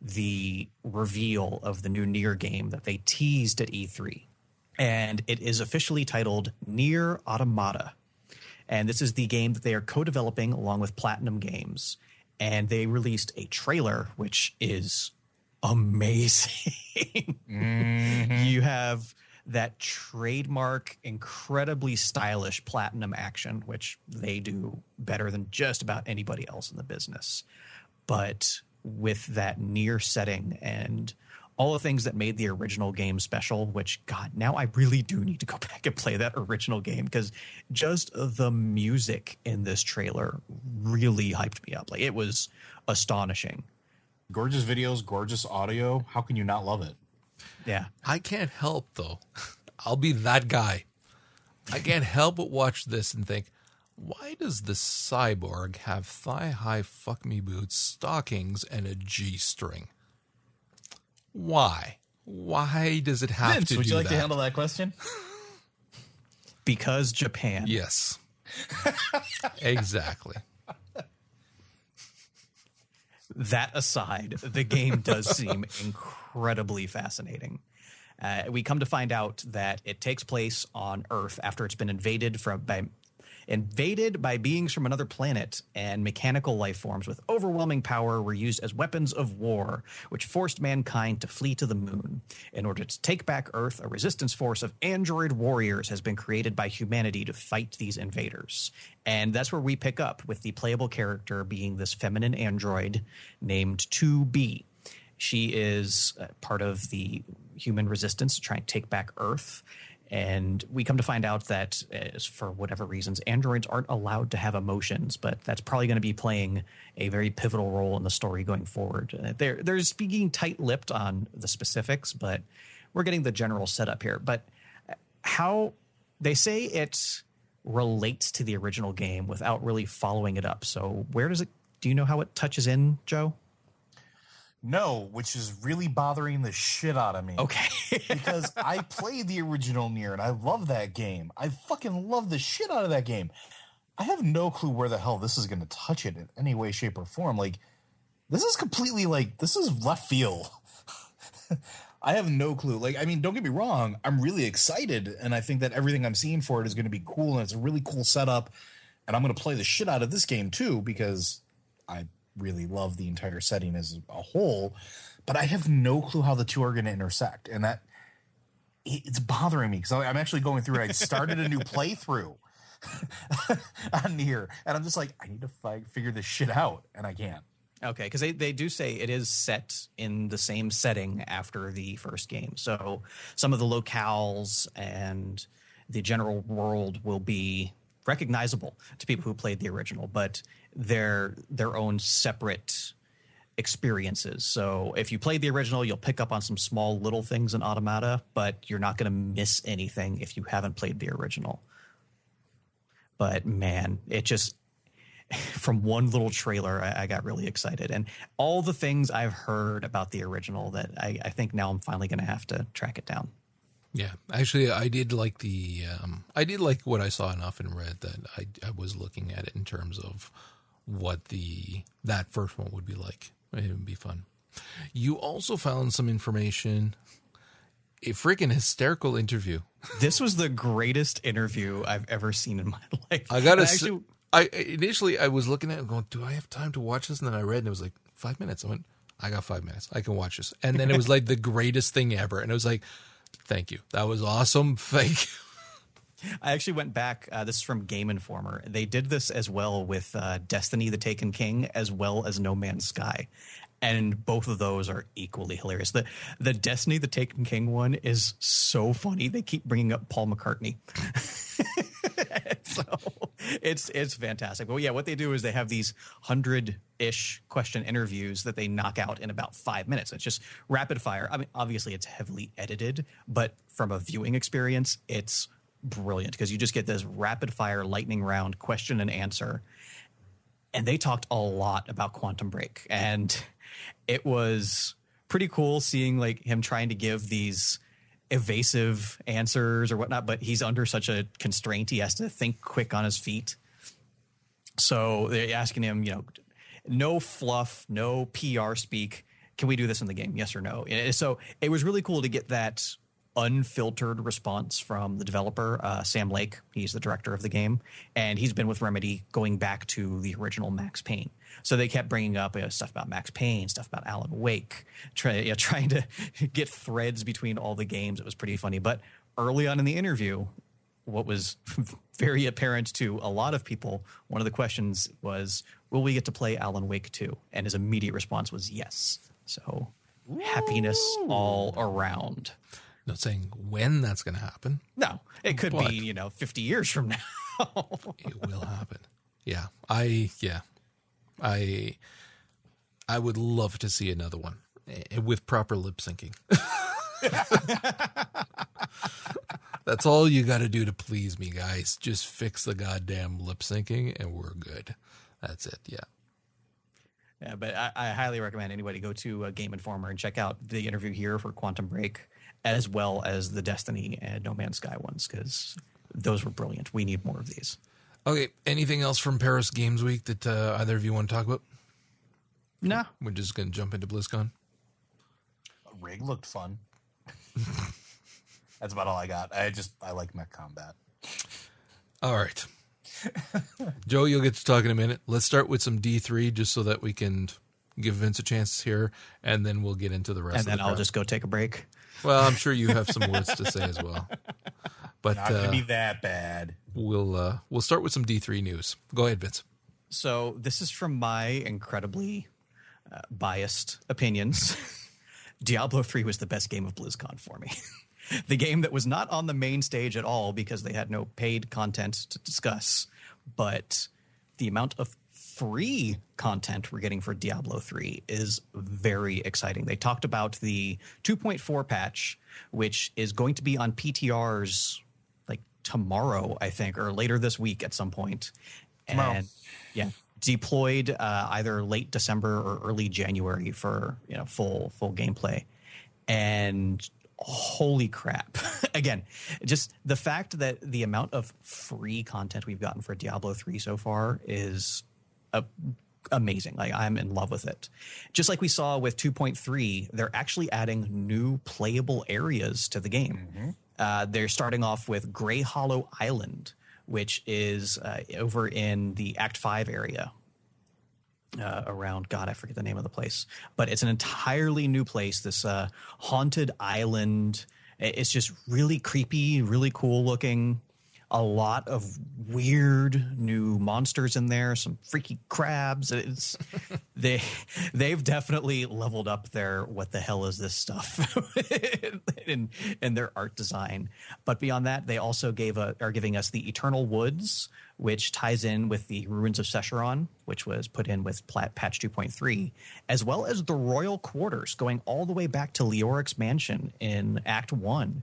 [SPEAKER 3] the reveal of the new NieR game that they teased at E3. And it is officially titled NieR Automata. And this is the game that they are co developing along with Platinum Games. And they released a trailer, which is amazing. mm-hmm. You have that trademark, incredibly stylish Platinum action, which they do better than just about anybody else in the business. But with that NieR setting and all the things that made the original game special, which God, now I really do need to go back and play that original game because just the music in this trailer really hyped me up. Like it was astonishing.
[SPEAKER 1] Gorgeous videos, gorgeous audio. How can you not love it?
[SPEAKER 3] Yeah.
[SPEAKER 2] I can't help though. I'll be that guy. I can't help but watch this and think, why does the cyborg have thigh high fuck me boots, stockings, and a G string? Why? Why does it have
[SPEAKER 1] Vince,
[SPEAKER 2] to
[SPEAKER 1] would you like
[SPEAKER 2] that?
[SPEAKER 1] to handle that question?
[SPEAKER 3] because Japan.
[SPEAKER 2] Yes. exactly.
[SPEAKER 3] That aside, the game does seem incredibly fascinating. Uh, we come to find out that it takes place on Earth after it's been invaded from by invaded by beings from another planet, and mechanical life forms with overwhelming power were used as weapons of war, which forced mankind to flee to the moon. In order to take back Earth, a resistance force of android warriors has been created by humanity to fight these invaders. And that's where we pick up with the playable character being this feminine android named 2B. She is uh, part of the human resistance to try and take back Earth. And we come to find out that, uh, for whatever reasons, androids aren't allowed to have emotions, but that's probably going to be playing a very pivotal role in the story going forward. Uh, they're, they're speaking tight lipped on the specifics, but we're getting the general setup here. But uh, how they say it relates to the original game without really following it up. So, where does it, do you know how it touches in, Joe?
[SPEAKER 1] No, which is really bothering the shit out of me.
[SPEAKER 3] Okay.
[SPEAKER 1] because I played the original NieR and I love that game. I fucking love the shit out of that game. I have no clue where the hell this is going to touch it in any way, shape, or form. Like, this is completely like, this is left field. I have no clue. Like, I mean, don't get me wrong. I'm really excited. And I think that everything I'm seeing for it is going to be cool. And it's a really cool setup. And I'm going to play the shit out of this game too because I really love the entire setting as a whole, but I have no clue how the two are going to intersect, and that it's bothering me because I'm actually going through. I started a new playthrough on here, and I'm just like, I need to fi- figure this shit out, and I can't.
[SPEAKER 3] Okay, because they, they do say it is set in the same setting after the first game. So some of the locales and the general world will be recognizable to people who played the original, but they're their own separate experiences. So if you played the original, you'll pick up on some small little things in Automata, but you're not going to miss anything if you haven't played the original. But man, it just from one little trailer, I, I, got really excited, and all the things I've heard about the original that I, I think now I'm finally going to have to track it down.
[SPEAKER 2] Yeah, actually, I did like the um, I did like what I saw enough and read that I I was looking at it in terms of what the that first one would be like. It would be fun. You also found some information, a freaking hysterical interview.
[SPEAKER 3] This was the greatest interview I've ever seen in my life.
[SPEAKER 2] I gotta. Actually, I initially I was looking at it going, do I have time to watch this? And then I read and it was like five minutes. I went, I got five minutes. I can watch this. And then it was like the greatest thing ever. And it was like, Thank you. That was awesome. Thank you.
[SPEAKER 3] I actually went back. Uh, this is from Game Informer. They did this as well with uh, Destiny: The Taken King, as well as No Man's Sky, and both of those are equally hilarious. the The Destiny: The Taken King one is so funny. They keep bringing up Paul McCartney. so it's it's fantastic. But yeah, what they do is they have these hundred ish question interviews that they knock out in about five minutes. It's just rapid fire. I mean, obviously it's heavily edited, but from a viewing experience, it's brilliant because you just get this rapid fire lightning round question and answer. And they talked a lot about Quantum Break, and it was pretty cool seeing like him trying to give these evasive answers or whatnot, but he's under such a constraint. He has to think quick on his feet. So they're asking him, you know, no fluff, no PR speak. Can we do this in the game? Yes or no? So it was really cool to get that unfiltered response from the developer, uh, Sam Lake. He's the director of the game, and he's been with Remedy going back to the original Max Payne. So they kept bringing up you know, stuff about Max Payne, stuff about Alan Wake, try, you know, trying to get threads between all the games. It was pretty funny. But early on in the interview, what was very apparent to a lot of people, one of the questions was, "Will we get to play Alan Wake 2?" And his immediate response was yes. So Ooh. happiness all around.
[SPEAKER 2] Not saying when that's going to happen.
[SPEAKER 3] No, it could be you know fifty years from now.
[SPEAKER 2] it will happen. Yeah, I yeah, I I would love to see another one eh, with proper lip syncing. That's all you got to do to please me, guys. Just fix the goddamn lip syncing, and we're good. That's it. Yeah.
[SPEAKER 3] Yeah, but I, I highly recommend anybody go to a Game Informer and check out the interview here for Quantum Break as well as the Destiny and No Man's Sky ones because those were brilliant. We need more of these.
[SPEAKER 2] Okay. Anything else from Paris Games Week that uh, either of you want to talk about?
[SPEAKER 3] No.
[SPEAKER 2] We're just going to jump into BlizzCon.
[SPEAKER 1] Rig looked fun. That's about all I got. I just I like mech combat.
[SPEAKER 2] All right. Joe, you'll get to talk in a minute. Let's start with some D three, just so that we can give Vince a chance here, and then we'll get into the rest.
[SPEAKER 3] Of the And then
[SPEAKER 2] the
[SPEAKER 3] I'll just go take a break.
[SPEAKER 2] Well, I'm sure you have some words to say as well. But
[SPEAKER 1] not gonna uh, be that bad.
[SPEAKER 2] We'll uh, we'll start with some D3 news. Go ahead, Vince.
[SPEAKER 3] So this is from my incredibly uh, biased opinions. Diablo 3 was the best game of BlizzCon for me. the game that was not on the main stage at all because they had no paid content to discuss, but the amount of free content we're getting for Diablo 3 is very exciting. They talked about the 2.4 patch, which is going to be on PTRs like tomorrow, I think, or later this week at some point. Tomorrow. And yeah, deployed uh, either late December or early January for you know full full gameplay. And holy crap again just the fact that the amount of free content we've gotten for diablo 3 so far is amazing. Like I'm in love with it. Just like we saw with 2.3, they're actually adding new playable areas to the game. Mm-hmm. Uh, they're starting off with Grey Hollow Island, which is uh, over in the Act 5 area. Uh, around God, I forget the name of the place, but it's an entirely new place. This uh, haunted island. It's just really creepy, really cool looking a lot of weird new monsters in there, some freaky crabs. It's they they've definitely leveled up their what the hell is this stuff in in their art design. But beyond that, they also gave a are giving us the Eternal Woods, which ties in with the Ruins of Sescheron, which was put in with patch 2.3, as well as the Royal Quarters, going all the way back to Leoric's mansion in Act 1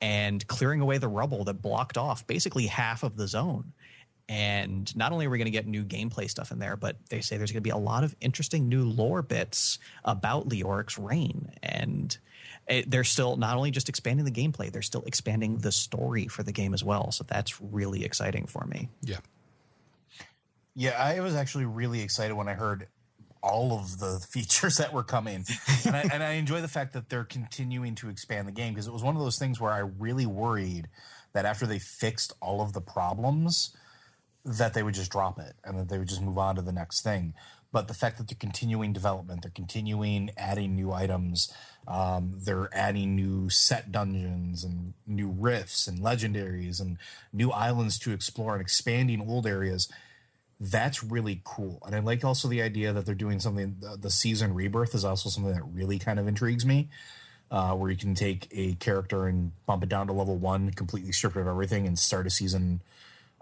[SPEAKER 3] and clearing away the rubble that blocked off basically half of the zone. And not only are we going to get new gameplay stuff in there, but they say there's going to be a lot of interesting new lore bits about Leoric's reign. And it, they're still not only just expanding the gameplay, they're still expanding the story for the game as well. So that's really exciting for me.
[SPEAKER 2] Yeah.
[SPEAKER 1] Yeah, I was actually really excited when I heard all of the features that were coming, and I, and I enjoy the fact that they're continuing to expand the game because it was one of those things where I really worried that after they fixed all of the problems, that they would just drop it and that they would just move on to the next thing. But the fact that they're continuing development, they're continuing adding new items, um, they're adding new set dungeons and new rifts and legendaries and new islands to explore and expanding old areas that's really cool. And I like also the idea that they're doing something. The, the season rebirth is also something that really kind of intrigues me, uh, where you can take a character and bump it down to level one, completely stripped of everything, and start a season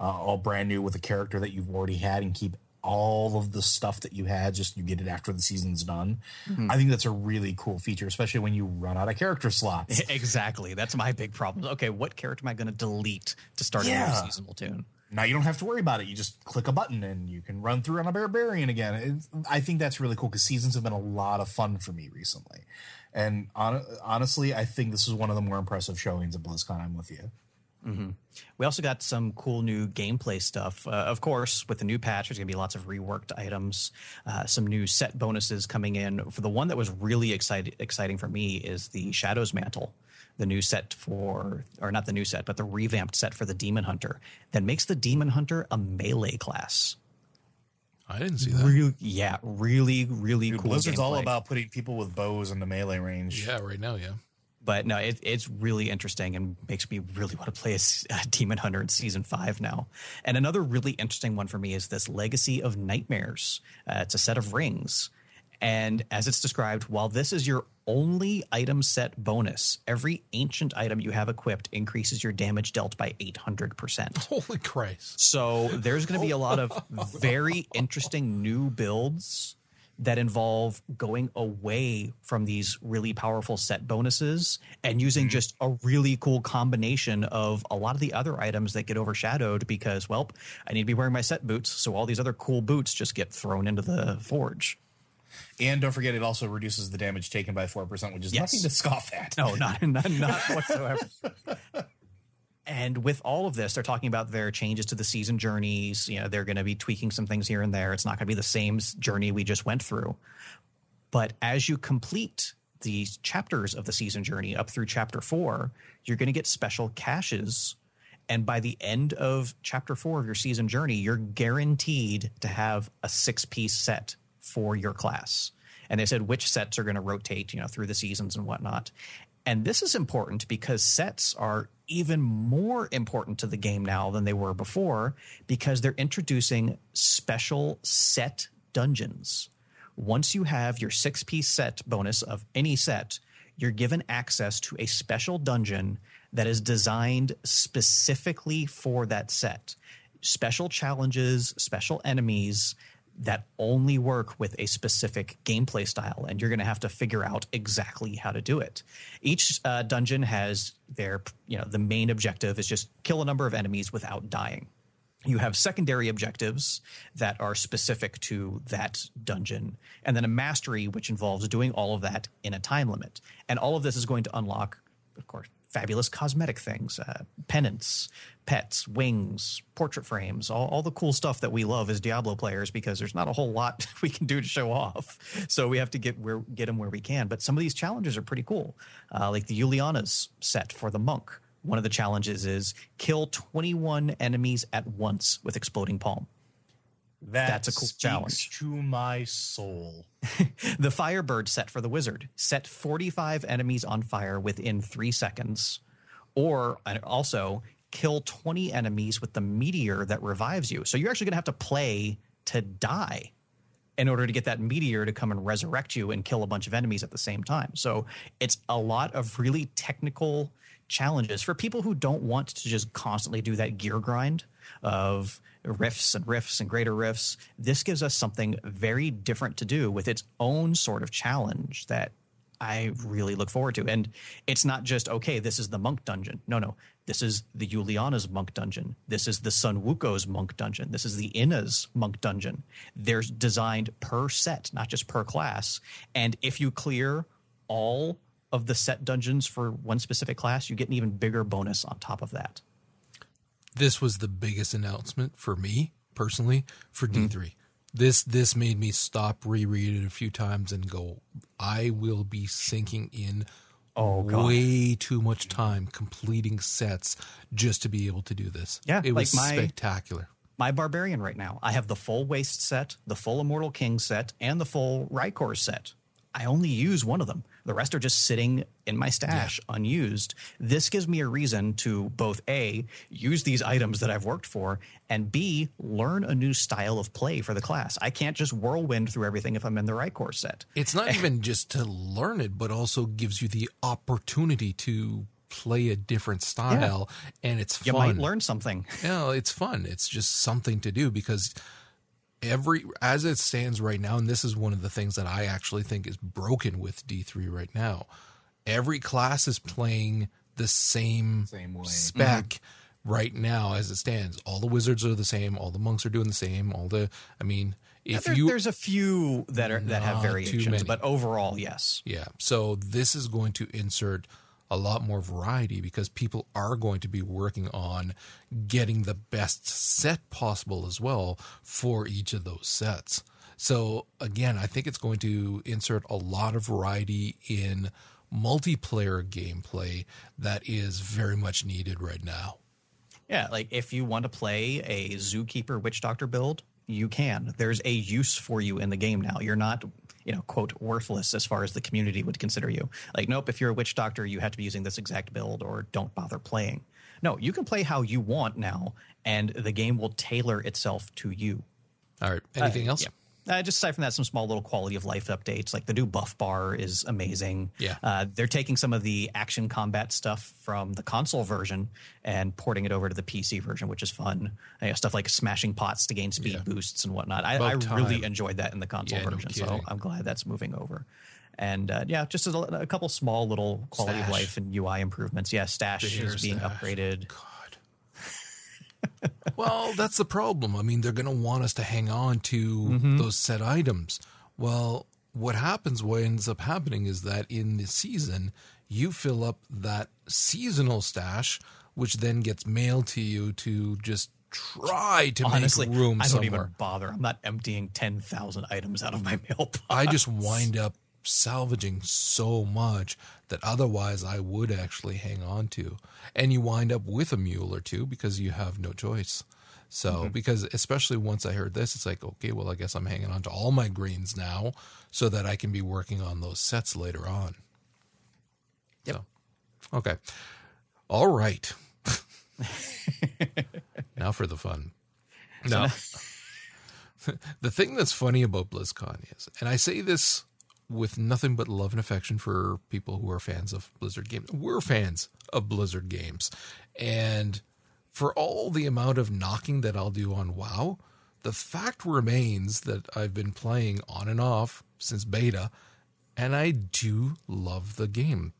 [SPEAKER 1] uh, all brand new with a character that you've already had, and keep all of the stuff that you had. Just you get it after the season's done. Mm-hmm. I think that's a really cool feature, especially when you run out of character slots.
[SPEAKER 3] Exactly. That's my big problem. Okay, what character am I going to delete to start yeah. a new seasonal toon?
[SPEAKER 1] Now you don't have to worry about it. You just click a button and you can run through on a barbarian again. I think that's really cool because seasons have been a lot of fun for me recently. And on, honestly, I think this is one of the more impressive showings at BlizzCon. I'm with you.
[SPEAKER 3] Mm-hmm. We also got some cool new gameplay stuff. Uh, of course, with the new patch, there's going to be lots of reworked items, uh, some new set bonuses coming in. For the one that was really excited, exciting for me is the Shadows Mantle the new set for, or not the new set, but the revamped set for the Demon Hunter that makes the Demon Hunter a melee class.
[SPEAKER 2] I didn't see that.
[SPEAKER 3] Really, yeah, really, really Dude, cool.
[SPEAKER 1] Blizzard's
[SPEAKER 3] gameplay.
[SPEAKER 1] all about putting people with bows in the melee range.
[SPEAKER 2] Yeah, right now, yeah.
[SPEAKER 3] But no, it, it's really interesting and makes me really want to play a, a Demon Hunter in season five now. And another really interesting one for me is this Legacy of Nightmares. Uh, it's a set of rings and as it's described, while this is your only item set bonus, every ancient item you have equipped increases your damage dealt by 800%.
[SPEAKER 2] Holy Christ.
[SPEAKER 3] So there's going to be a lot of very interesting new builds that involve going away from these really powerful set bonuses and using mm-hmm. just a really cool combination of a lot of the other items that get overshadowed because, well, I need to be wearing my set boots. So all these other cool boots just get thrown into the forge.
[SPEAKER 1] And don't forget, it also reduces the damage taken by 4%, which is yes. nothing to scoff at.
[SPEAKER 3] No, not, not, not whatsoever. and with all of this, they're talking about their changes to the season journeys. You know, they're going to be tweaking some things here and there. It's not going to be the same journey we just went through. But as you complete these chapters of the season journey up through chapter four, you're going to get special caches. And by the end of chapter four of your season journey, you're guaranteed to have a six piece set for your class. And they said which sets are going to rotate, you know, through the seasons and whatnot. And this is important because sets are even more important to the game now than they were before because they're introducing special set dungeons. Once you have your six piece set bonus of any set, you're given access to a special dungeon that is designed specifically for that set. Special challenges, special enemies that only work with a specific gameplay style, and you're going to have to figure out exactly how to do it. Each uh, dungeon has their, you know, the main objective is just kill a number of enemies without dying. You have secondary objectives that are specific to that dungeon, and then a mastery, which involves doing all of that in a time limit. And all of this is going to unlock, of course, fabulous cosmetic things, uh, pennants, pets, wings, portrait frames, all, all the cool stuff that we love as Diablo players because there's not a whole lot we can do to show off. So we have to get where get them where we can. But some of these challenges are pretty cool, uh, like the Uliana's set for the monk. One of the challenges is kill 21 enemies at once with exploding palm.
[SPEAKER 1] That That's a cool challenge. To my soul.
[SPEAKER 3] the Firebird set for the wizard. Set 45 enemies on fire within three seconds. Or also kill 20 enemies with the meteor that revives you. So you're actually going to have to play to die in order to get that meteor to come and resurrect you and kill a bunch of enemies at the same time. So it's a lot of really technical challenges for people who don't want to just constantly do that gear grind of rifts and rifts and greater rifts. This gives us something very different to do with its own sort of challenge that I really look forward to. And it's not just okay, this is the monk dungeon. No, no, this is the Uliana's monk dungeon. This is the Sun Wuko's monk dungeon. This is the Inna's monk dungeon. They're designed per set, not just per class. And if you clear all of the set dungeons for one specific class, you get an even bigger bonus on top of that.
[SPEAKER 2] This was the biggest announcement for me personally for D3. Mm-hmm. This this made me stop reread it a few times and go, I will be sinking in oh, God. way too much time completing sets just to be able to do this.
[SPEAKER 3] Yeah,
[SPEAKER 2] it was
[SPEAKER 3] my,
[SPEAKER 2] spectacular.
[SPEAKER 3] My barbarian right now, I have the full waste set, the full immortal king set, and the full Raekor set. I only use one of them. The rest are just sitting in my stash yeah. unused. This gives me a reason to both A, use these items that I've worked for, and B, learn a new style of play for the class. I can't just whirlwind through everything if I'm in the Raekor set.
[SPEAKER 2] It's not even just to learn it, but also gives you the opportunity to play a different style yeah. and it's
[SPEAKER 3] fun. You might learn something.
[SPEAKER 2] Yeah, it's fun. It's just something to do because every as it stands right now and this is one of the things that i actually think is broken with d3 right now every class is playing the same, same spec mm-hmm. right now as it stands. All the wizards are the same. All the monks are doing the same. All the i mean if yeah,
[SPEAKER 3] there,
[SPEAKER 2] you
[SPEAKER 3] there's a few that are that have variations but overall yes.
[SPEAKER 2] Yeah. So this is going to insert a lot more variety because people are going to be working on getting the best set possible as well for each of those sets. So again, I think it's going to insert a lot of variety in multiplayer gameplay that is very much needed right now.
[SPEAKER 3] Yeah, like if you want to play a zookeeper witch doctor build, you can. There's a use for you in the game now. You're not you know, quote, worthless as far as the community would consider you. Like, nope, if you're a witch doctor, you have to be using this exact build or don't bother playing. No, you can play how you want now, and the game will tailor itself to you.
[SPEAKER 2] All right. Anything uh, else?
[SPEAKER 3] Yeah. Uh, just aside from that, some small little quality of life updates. Like the new buff bar is amazing.
[SPEAKER 2] Yeah.
[SPEAKER 3] Uh, they're taking some of the action combat stuff from the console version and porting it over to the PC version, which is fun. You know, stuff like smashing pots to gain speed yeah. boosts and whatnot. I, I really enjoyed that in the console yeah, version, no so I'm glad that's moving over. And uh, yeah, just a, a, couple small little quality stash. of life and UI improvements. Yeah, stash is being stash. upgraded. God
[SPEAKER 2] well, that's the problem. I mean, they're going to want us to hang on to mm-hmm. those set items. Well, what happens, what ends up happening is that in the season, you fill up that seasonal stash, which then gets mailed to you to just try to Honestly, make room
[SPEAKER 3] I don't
[SPEAKER 2] somewhere.
[SPEAKER 3] even bother. I'm not emptying 10,000 items out of my mailbox.
[SPEAKER 2] I just wind up salvaging so much that otherwise I would actually hang on to. And you wind up with a mule or two because you have no choice. So, mm-hmm. because especially once I heard this, it's like, okay, well, I guess I'm hanging on to all my greens now so that I can be working on those sets later on.
[SPEAKER 3] Yep.
[SPEAKER 2] So, okay. All right. now for the fun. No. the thing that's funny about BlizzCon is, and I say this with nothing but love and affection for people who are fans of Blizzard games. We're fans of Blizzard games. And for all the amount of knocking that I'll do on WoW, the fact remains that I've been playing on and off since beta, and I do love the game.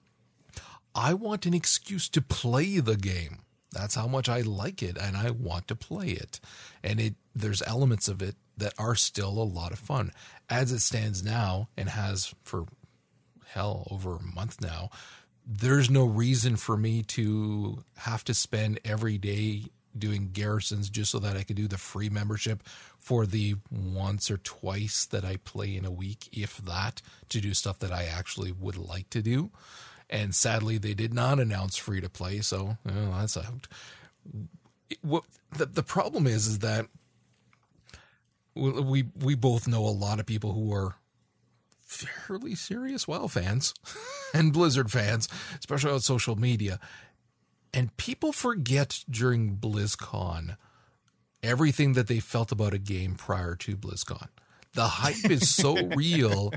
[SPEAKER 2] I want an excuse to play the game. That's how much I like it, and I want to play it. And it there's elements of it that are still a lot of fun. As it stands now and has for hell over a month now, there's no reason for me to have to spend every day doing garrisons just so that I could do the free membership for the once or twice that I play in a week, if that, to do stuff that I actually would like to do. And sadly, they did not announce free to play, so well, that's out. What the the problem is is that we we both know a lot of people who are fairly serious WoW fans and Blizzard fans, especially on social media. And people forget during BlizzCon everything that they felt about a game prior to BlizzCon. The hype is so real.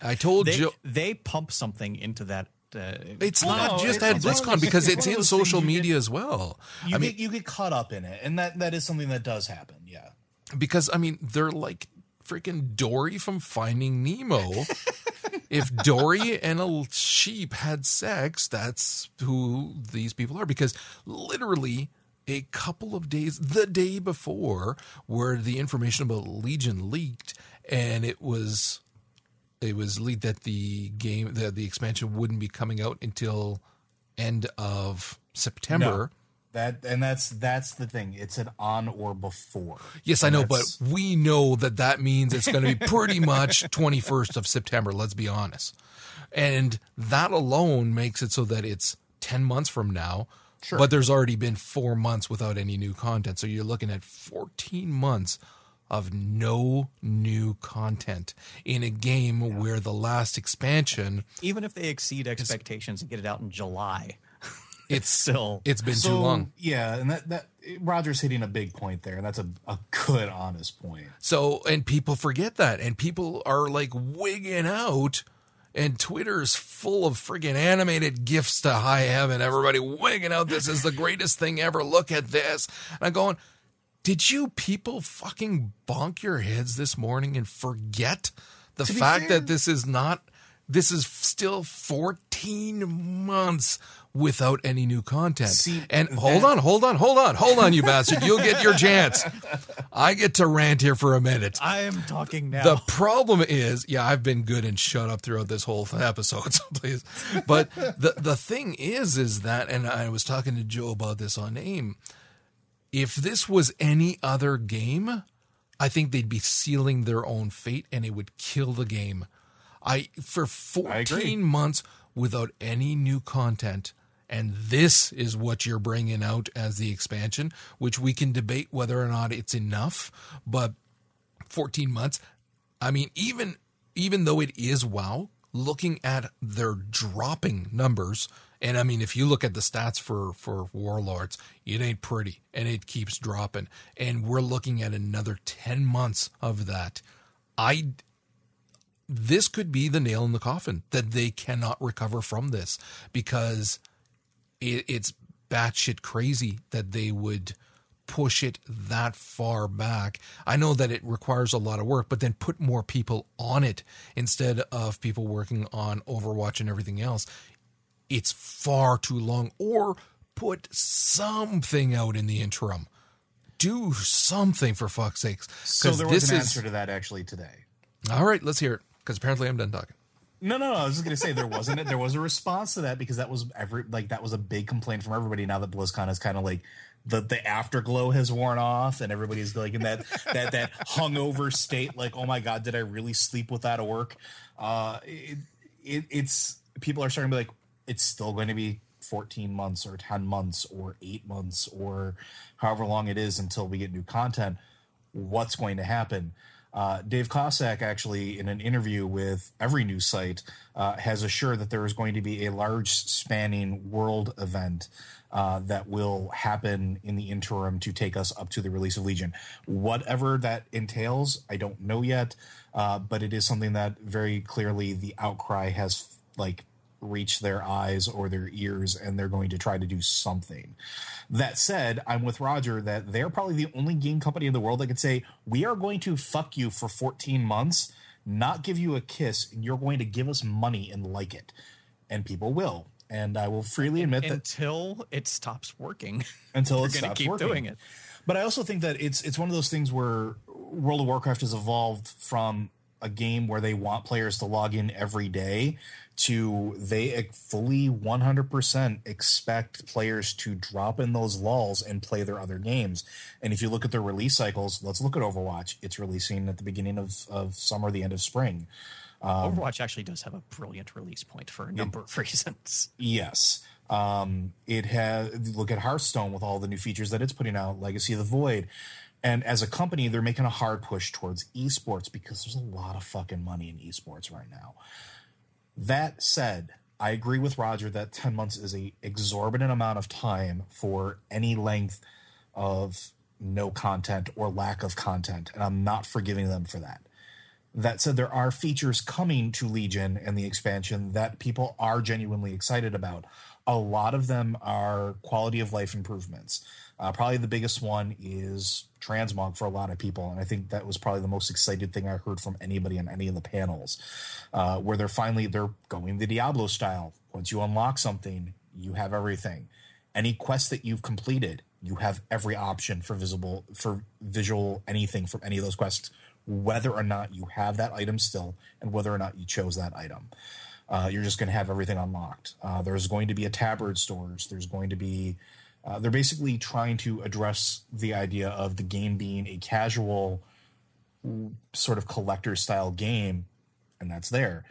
[SPEAKER 2] I told
[SPEAKER 3] they,
[SPEAKER 2] Joe
[SPEAKER 3] they pump something into that uh,
[SPEAKER 2] it's well, not no, just at BlizzCon because it's, in social media get, as well.
[SPEAKER 1] You I mean, you get caught up in it, and that that is something that does happen. Yeah,
[SPEAKER 2] because I mean they're like freaking Dory from Finding Nemo. if Dory and a sheep had sex, that's who these people are. Because literally, a couple of days, the day before, where the information about Legion leaked, and it was it was leaked that the game, the the expansion wouldn't be coming out until end of September.
[SPEAKER 1] That and that's that's the thing. It's an on or before.
[SPEAKER 2] Yes, I know, but we know that that means it's going to be pretty much 21st of September, let's be honest. And that alone makes it so that it's 10 months from now. Sure. But there's already been 4 months without any new content. So you're looking at 14 months of no new content in a game yeah. where the last expansion
[SPEAKER 3] even if they exceed expectations and get it out in July
[SPEAKER 2] it's still it's been so, too long.
[SPEAKER 1] Yeah, and that that Roger's hitting a big point there, and that's a, a good honest point.
[SPEAKER 2] So and people forget that, and people are like wigging out. And Twitter's full of friggin' animated gifs to high heaven. Everybody wigging out. This is the greatest thing ever. Look at this. And I'm going, did you people fucking bonk your heads this morning and forget the fact fair, that this is not, this is still 14 months without any new content. See, and hold on, hold on, hold on, hold on, you bastard. You'll get your chance. I get to rant here for a minute.
[SPEAKER 3] I am talking now.
[SPEAKER 2] The problem is, yeah, I've been good and shut up throughout this whole episode, so please. But the the thing is, is that, and I was talking to Joe about this on AIM. If this was any other game, I think they'd be sealing their own fate and it would kill the game. I for 14 months without any new content, and this is what you're bringing out as the expansion, which we can debate whether or not it's enough. But 14 months, I mean, even even though it is WoW, looking at their dropping numbers, and I mean, if you look at the stats for for Warlords, it ain't pretty, and it keeps dropping. And we're looking at another 10 months of that. I this could be the nail in the coffin that they cannot recover from this because it, it's batshit crazy that they would push it that far back. I know that it requires a lot of work, but then put more people on it instead of people working on Overwatch and everything else. It's far too long. Or put something out in the interim. Do something for fuck's sakes.
[SPEAKER 1] So there was an is... answer to that actually today.
[SPEAKER 2] All right, let's hear it because apparently I'm done talking.
[SPEAKER 1] No, no, no. I was just gonna say there wasn't. There was a response to that because that was every like that was a big complaint from everybody. Now that BlizzCon is kind of like the the afterglow has worn off and everybody's like in that that that hungover state. Like, oh my god, did I really sleep without a work? Uh, it, it, it's people are starting to be like, it's still going to be 14 months or 10 months or eight months or however long it is until we get new content. What's going to happen? Uh, Dave Kosak actually, in an interview with every news site, uh, has assured that there is going to be a large spanning world event uh, that will happen in the interim to take us up to the release of Legion. Whatever that entails, I don't know yet, uh, but it is something that very clearly the outcry has like reach their eyes or their ears and they're going to try to do something. That said, I'm with Roger that they're probably the only game company in the world that could say, we are going to fuck you for 14 months, not give you a kiss, and you're going to give us money and like it. And people will. And I will freely admit
[SPEAKER 3] until
[SPEAKER 1] that
[SPEAKER 3] until it stops working.
[SPEAKER 1] Until it stops keep working. doing it. But I also think that it's it's one of those things where World of Warcraft has evolved from a game where they want players to log in every day to they fully 100% expect players to drop in those lulls and play their other games. And if you look at their release cycles, let's look at Overwatch. It's releasing at the beginning of, of summer, the end of spring.
[SPEAKER 3] Um, Overwatch actually does have a brilliant release point for a number it, of reasons.
[SPEAKER 1] Yes. Um, it has look at Hearthstone with all the new features that it's putting out, Legacy of the Void. And as a company, they're making a hard push towards esports because there's a lot of fucking money in esports right now. That said, I agree with Roger that 10 months is a exorbitant amount of time for any length of no content or lack of content, and I'm not forgiving them for that. That said, there are features coming to Legion and the expansion that people are genuinely excited about. A lot of them are quality of life improvements. Uh, probably the biggest one is transmog for a lot of people, and I think that was probably the most excited thing I heard from anybody on any of the panels, uh, where they're finally they're going the Diablo style. Once you unlock something, you have everything. Any quest that you've completed, you have every option for visible for visual anything from any of those quests, whether or not you have that item still, and whether or not you chose that item. Uh, you're just going to have everything unlocked. Uh, there's going to be a tabard stores. There's going to be uh, they're basically trying to address the idea of the game being a casual sort of collector style game, and that's there.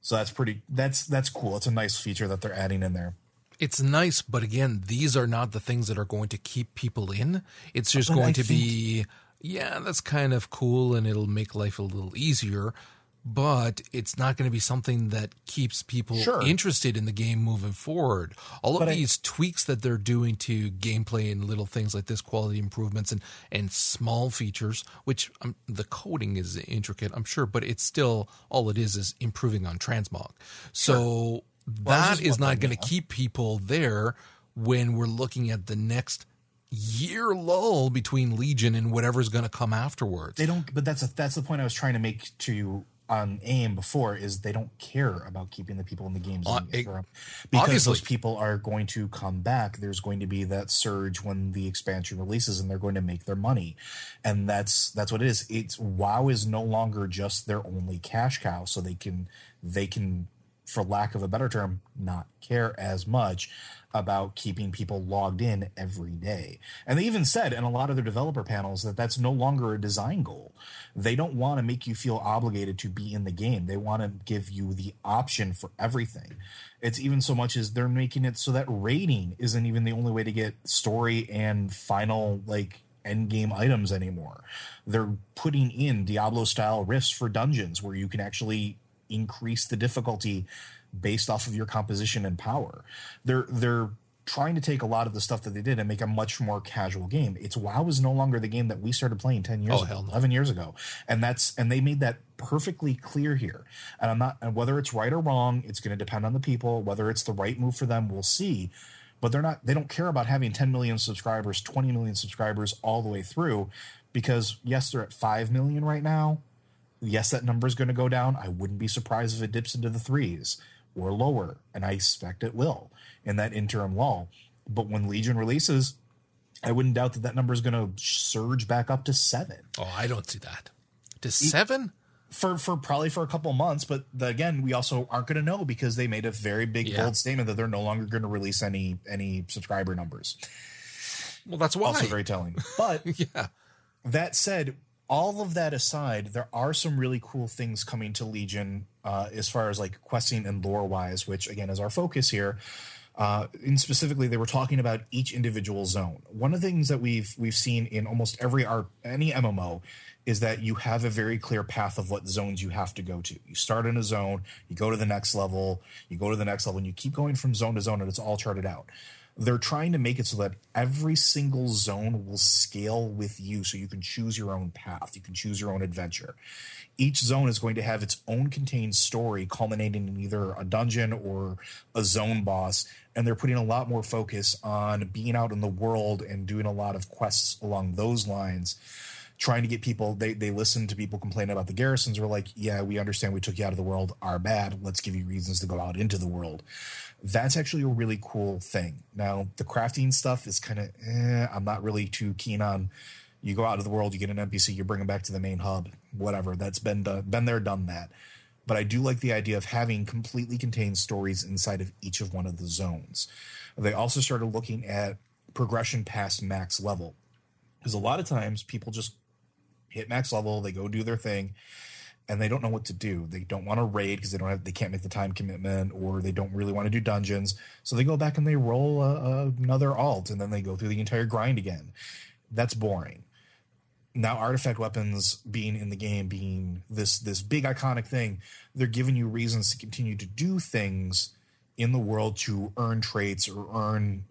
[SPEAKER 1] So that's pretty. That's that's cool. It's a nice feature that they're adding in there.
[SPEAKER 2] It's nice, but again, these are not the things that are going to keep people in. It's just but going I to think- be, yeah, that's kind of cool, and it'll make life a little easier but it's not going to be something that keeps people sure. interested in the game moving forward. All of but these I, tweaks that they're doing to gameplay and little things like this, quality improvements and and small features, which um, the coding is intricate, I'm sure, but it's still all it is is improving on transmog. So sure. that well, is not going to keep people there when we're looking at the next year lull between Legion and whatever's going to come afterwards.
[SPEAKER 1] They don't, but that's a, that's the point I was trying to make to you on AIM before is they don't care about keeping the people in the games uh, it, because obviously. those people are going to come back. There's going to be that surge when the expansion releases, and they're going to make their money, and that's that's what it is. It's WoW is no longer just their only cash cow, so they can they can, for lack of a better term, not care as much about keeping people logged in every day. And they even said in a lot of their developer panels that that's no longer a design goal. They don't want to make you feel obligated to be in the game. They want to give you the option for everything. It's even so much as they're making it so that raiding isn't even the only way to get story and final like end game items anymore. They're putting in Diablo style rifts for dungeons where you can actually increase the difficulty based off of your composition and power. They're they're trying to take a lot of the stuff that they did and make a much more casual game. It's WoW is no longer the game that we started playing 10 years oh, ago, no. 11 years ago. And that's and they made that perfectly clear here. And I'm not and whether it's right or wrong, it's going to depend on the people, whether it's the right move for them, we'll see. But they're not they don't care about having 10 million subscribers, 20 million subscribers all the way through because yes, they're at 5 million right now. Yes, that number is going to go down. I wouldn't be surprised if it dips into the threes or lower, and I expect it will in that interim lull. But when Legion releases, I wouldn't doubt that that number is going to surge back up to seven.
[SPEAKER 2] Oh, I don't see that. To seven?
[SPEAKER 1] For for probably for a couple months, but the, again, we also aren't going to know because they made a very big yeah. bold statement that they're no longer going to release any any subscriber numbers.
[SPEAKER 2] Well, that's why.
[SPEAKER 1] Also very telling. But yeah. That said, all of that aside, there are some really cool things coming to Legion uh, as far as like questing and lore wise, which again is our focus here. Uh, and specifically, they were talking about each individual zone. One of the things that we've we've seen in almost every any MMO is that you have a very clear path of what zones you have to go to. You start in a zone, you go to the next level, you go to the next level, and you keep going from zone to zone, and it's all charted out they're trying to make it so that every single zone will scale with you so you can choose your own path you can choose your own adventure. Each zone is going to have its own contained story culminating in either a dungeon or a zone boss and they're putting a lot more focus on being out in the world and doing a lot of quests along those lines trying to get people they, they listen to people complain about the garrisons we're like yeah we understand we took you out of the world. Are bad. Let's give you reasons to go out into the world that's actually a really cool thing. Now, the crafting stuff is kind of, eh, I'm not really too keen on. You go out to the world, you get an NPC, you bring them back to the main hub, whatever. That's been done, been there, done that. But I do like the idea of having completely contained stories inside of each of one of the zones. They also started looking at progression past max level, because a lot of times people just hit max level, they go do their thing, and they don't know what to do. They don't want to raid because they don't have they can't make the time commitment or they don't really want to do dungeons. So they go back and they roll a, a, another alt and then they go through the entire grind again. That's boring. Now artifact weapons being in the game being this this big iconic thing, they're giving you reasons to continue to do things in the world to earn traits or earn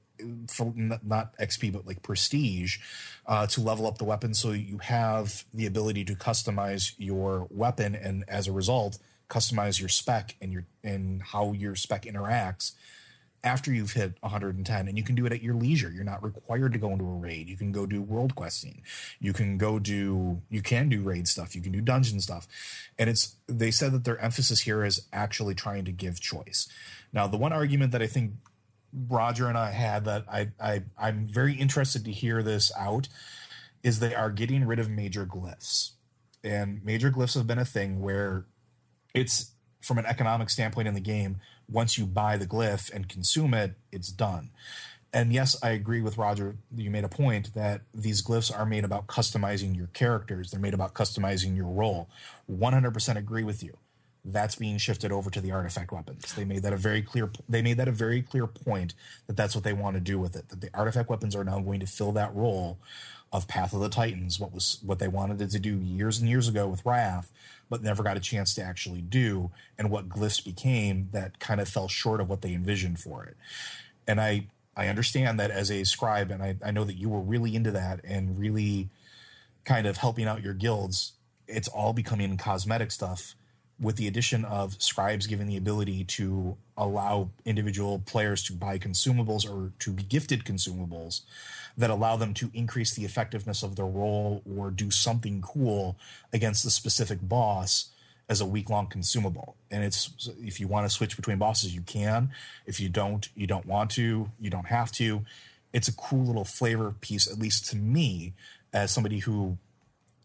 [SPEAKER 1] for not XP but like prestige uh, to level up the weapon. So you have the ability to customize your weapon and as a result customize your spec and your and how your spec interacts after you've hit 110 and you can do it at your leisure. You're not required to go into a raid. You can go do world questing. You can go do you can do raid stuff. You can do dungeon stuff. And it's they said that their emphasis here is actually trying to give choice. Now the one argument that i think roger and i had that i, I i'm very interested to hear this out is they are getting rid of major glyphs and major glyphs have been a thing where it's from an economic standpoint in the game once you buy the glyph and consume it, it's done. And yes, I agree with Roger. You made a point that these glyphs are made about customizing your characters. They're made about customizing your role. 100% agree with you. That's being shifted over to the artifact weapons. They made that a very clear. They made that a very clear point that that's what they want to do with it. That the artifact weapons are now going to fill that role of Path of the Titans. What was what they wanted it to do years and years ago with Wrath, but never got a chance to actually do, and what glyphs became that kind of fell short of what they envisioned for it. And I I understand that as a scribe, and I, I know that you were really into that and really kind of helping out your guilds. It's all becoming cosmetic stuff with the addition of scribes given the ability to allow individual players to buy consumables or to be gifted consumables that allow them to increase the effectiveness of their role or do something cool against the specific boss as a week long consumable. And it's if you want to switch between bosses, you can. If you don't, you don't want to, you don't have to. It's a cool little flavor piece, at least to me, as somebody who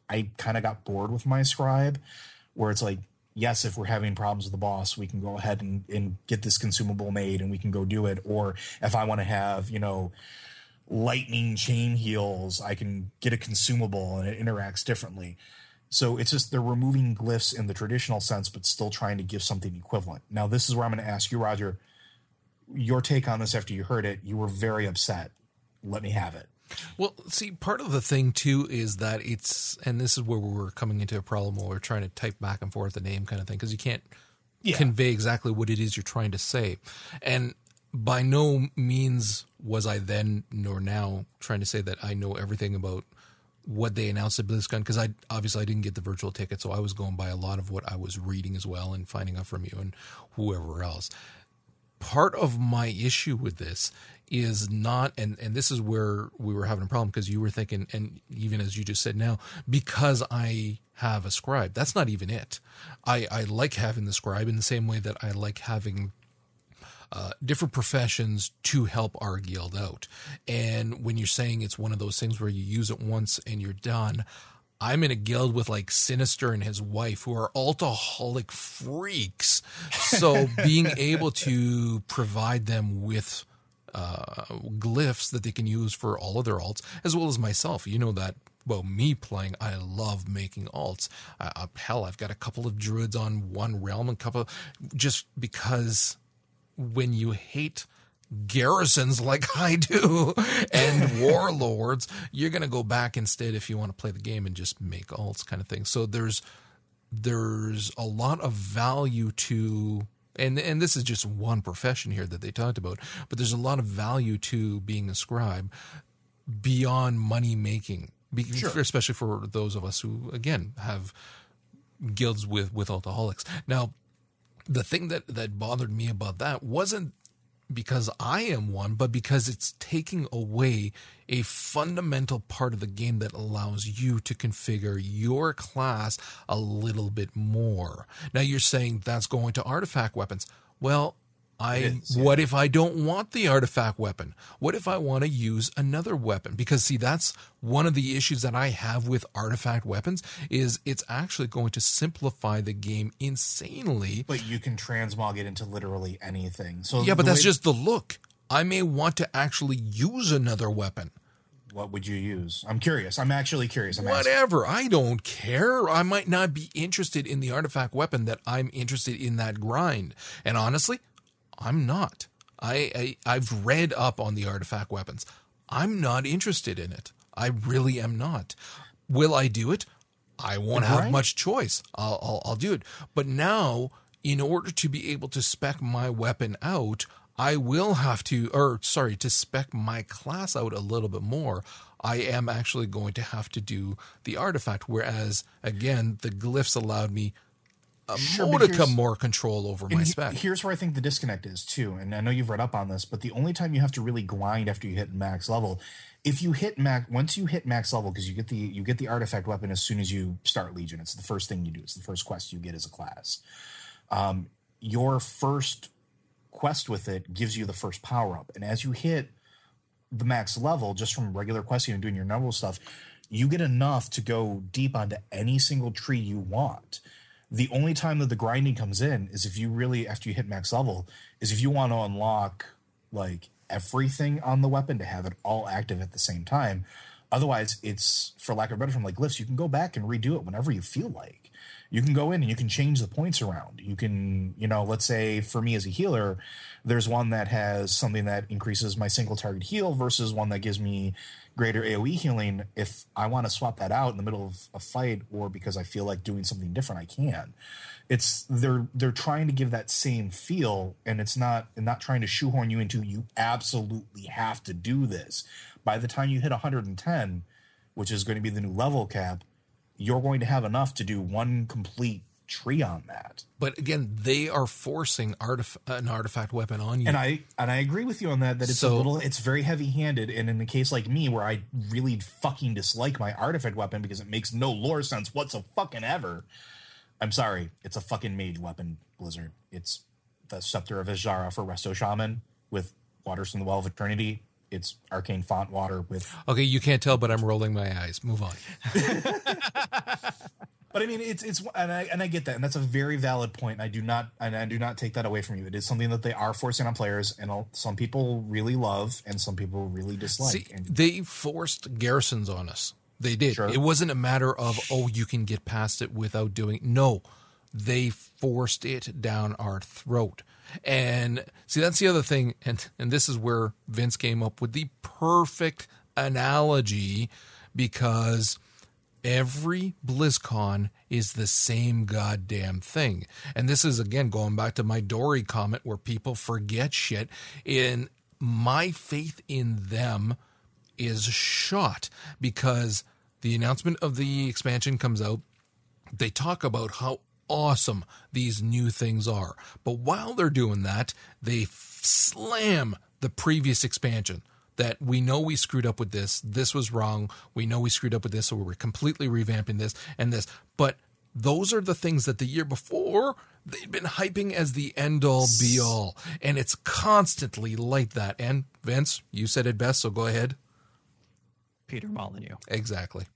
[SPEAKER 1] I kind of got bored with my scribe, where it's like, yes, if we're having problems with the boss, we can go ahead and, and get this consumable made and we can go do it. Or if I want to have, you know, lightning chain heals, I can get a consumable and it interacts differently. So it's just they're removing glyphs in the traditional sense, but still trying to give something equivalent. Now, this is where I'm going to ask you, Roger, your take on this after you heard it. You were very upset. Let me have it.
[SPEAKER 2] Well, see, part of the thing too is that it's, and this is where we're coming into a problem where we're trying to type back and forth the name kind of thing because you can't yeah. convey exactly what it is you're trying to say. And by no means was I then nor now trying to say that I know everything about what they announced at BlizzCon because I obviously I didn't get the virtual ticket, so I was going by a lot of what I was reading as well and finding out from you and whoever else. Part of my issue with this is not and and this is where we were having a problem because you were thinking and even as you just said now because I have a scribe that's not even it I I like having the scribe in the same way that I like having uh, different professions to help our guild out. And when you're saying it's one of those things where you use it once and you're done, I'm in a guild with like Sinister and his wife who are altaholic freaks. So being able to provide them with uh, glyphs that they can use for all of their alts, as well as myself, you know that well, me playing, I love making alts. Uh, hell, I've got a couple of druids on one realm, and couple just because when you hate garrisons like I do and warlords, you're going to go back instead if you want to play the game and just make alts kind of thing. So there's there's a lot of value to and and this is just one profession here that they talked about, but there's a lot of value to being a scribe beyond money making, sure. especially for those of us who again have guilds with with altaholics. Now, the thing that that bothered me about that wasn't because I am one, but because it's taking away a fundamental part of the game that allows you to configure your class a little bit more. Now you're saying that's going to artifact weapons. Well, I is, yeah. what if I don't want the artifact weapon? What if I want to use another weapon? Because see, that's one of the issues that I have with artifact weapons is it's actually going to simplify the game insanely.
[SPEAKER 1] But you can transmog it into literally anything. So
[SPEAKER 2] Yeah, but that's just the look. I may want to actually use another weapon.
[SPEAKER 1] What would you use? I'm curious. I'm actually curious. I'm
[SPEAKER 2] Whatever. Asking. I don't care. I might not be interested in the artifact weapon that I'm interested in that grind. And honestly, I'm not. I, I have read up on the artifact weapons. I'm not interested in it. I really am not. Will I do it? I won't right. have much choice. I'll, I'll I'll do it. But now, in order to be able to spec my weapon out, I will have to, or sorry, to spec my class out a little bit more. I am actually going to have to do the artifact. Whereas again, the glyphs allowed me a
[SPEAKER 1] Sure,
[SPEAKER 2] modicum more control over my
[SPEAKER 1] he-
[SPEAKER 2] spec.
[SPEAKER 1] Here's where I think the disconnect is too, and I know you've read up on this, but the only time you have to really grind after you hit max level, if you hit max once you hit max level, because you get the you get the artifact weapon as soon as you start Legion. It's the first thing you do. It's the first quest you get as a class. Um, your first quest with it gives you the first power up, and as you hit the max level, just from regular questing and doing your normal stuff, you get enough to go deep onto any single tree you want. The only time that the grinding comes in is if you really, after you hit max level, is if you want to unlock like everything on the weapon to have it all active at the same time. Otherwise, it's for lack of a better term, like glyphs. You can go back and redo it whenever you feel like. You can go in and you can change the points around. You can, you know, let's say for me as a healer, there's one that has something that increases my single target heal versus one that gives me greater AoE healing. If I want to swap that out in the middle of a fight or because I feel like doing something different, I can. It's they're they're trying to give that same feel, and it's not and not trying to shoehorn you into you absolutely have to do this. By the time you hit 110, which is going to be the new level cap, you're going to have enough to do one complete tree on that.
[SPEAKER 2] but again, they are forcing artif- an artifact weapon on you.
[SPEAKER 1] And I and I agree with you on that that it's a
[SPEAKER 2] So-
[SPEAKER 1] little it's very heavy handed and in a case like me where I really fucking dislike my artifact weapon because it makes no lore sense whatsoever fucking ever. I'm sorry, it's a fucking mage weapon, Blizzard. It's the Scepter of Azshara for Resto Shaman with Waters from the Well of Eternity. It's arcane font water with
[SPEAKER 2] okay, you can't tell, but I'm rolling my eyes. Move on.
[SPEAKER 1] But I mean, it's it's and I and I get that, and that's a very valid point. I do not and I do not take that away from you. It is something that they are forcing on players, and some people really love, and some people really dislike.
[SPEAKER 2] See,
[SPEAKER 1] and
[SPEAKER 2] they forced garrisons on us. They did.
[SPEAKER 1] Sure.
[SPEAKER 2] It wasn't a matter of oh, you can get past it without doing. No, they forced it down our throat. And see, that's the other thing. And and this is where Vince came up with the perfect analogy because every BlizzCon is the same goddamn thing. And this is again going back to my Dory comment where people forget shit. In my faith in them is shot because the announcement of the expansion comes out. They talk about how awesome these new things are. But while they're doing that, they f- slam the previous expansion that we know we screwed up with this. This was wrong. We know we screwed up with this. So we're completely revamping this and this. But those are the things that the year before they'd been hyping as the end all be all. And it's constantly like that. And Vince, you said it best. So go ahead.
[SPEAKER 3] Peter Molyneux.
[SPEAKER 2] Exactly.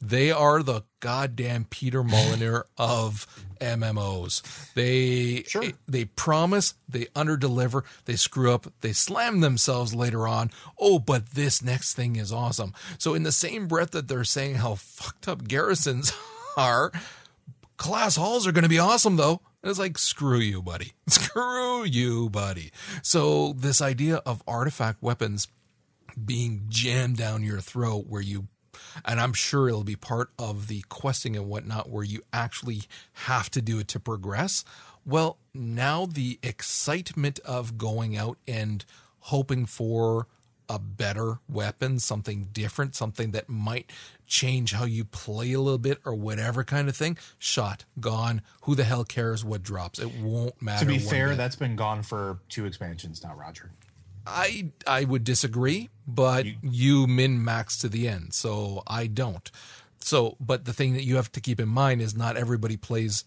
[SPEAKER 2] They are the goddamn Peter Molyneux of MMOs. They
[SPEAKER 1] Sure.
[SPEAKER 2] they promise, they underdeliver, they screw up, they slam themselves later on. Oh, but this next thing is awesome. So in the same breath that they're saying how fucked up garrisons are, class halls are going to be awesome though. And it's like, screw you, buddy. Screw you, buddy. So this idea of artifact weapons being jammed down your throat where you and I'm sure it'll be part of the questing and whatnot where you actually have to do it to progress. Well, now the excitement of going out and hoping for a better weapon, something different, something that might change how you play a little bit or whatever kind of thing, shot, gone. Who the hell cares what drops? It won't matter.
[SPEAKER 1] to be fair,
[SPEAKER 2] bit.
[SPEAKER 1] that's been gone for two expansions now, Roger.
[SPEAKER 2] I I would disagree, but you, min max to the end, so I don't. So, but the thing that you have to keep in mind is not everybody plays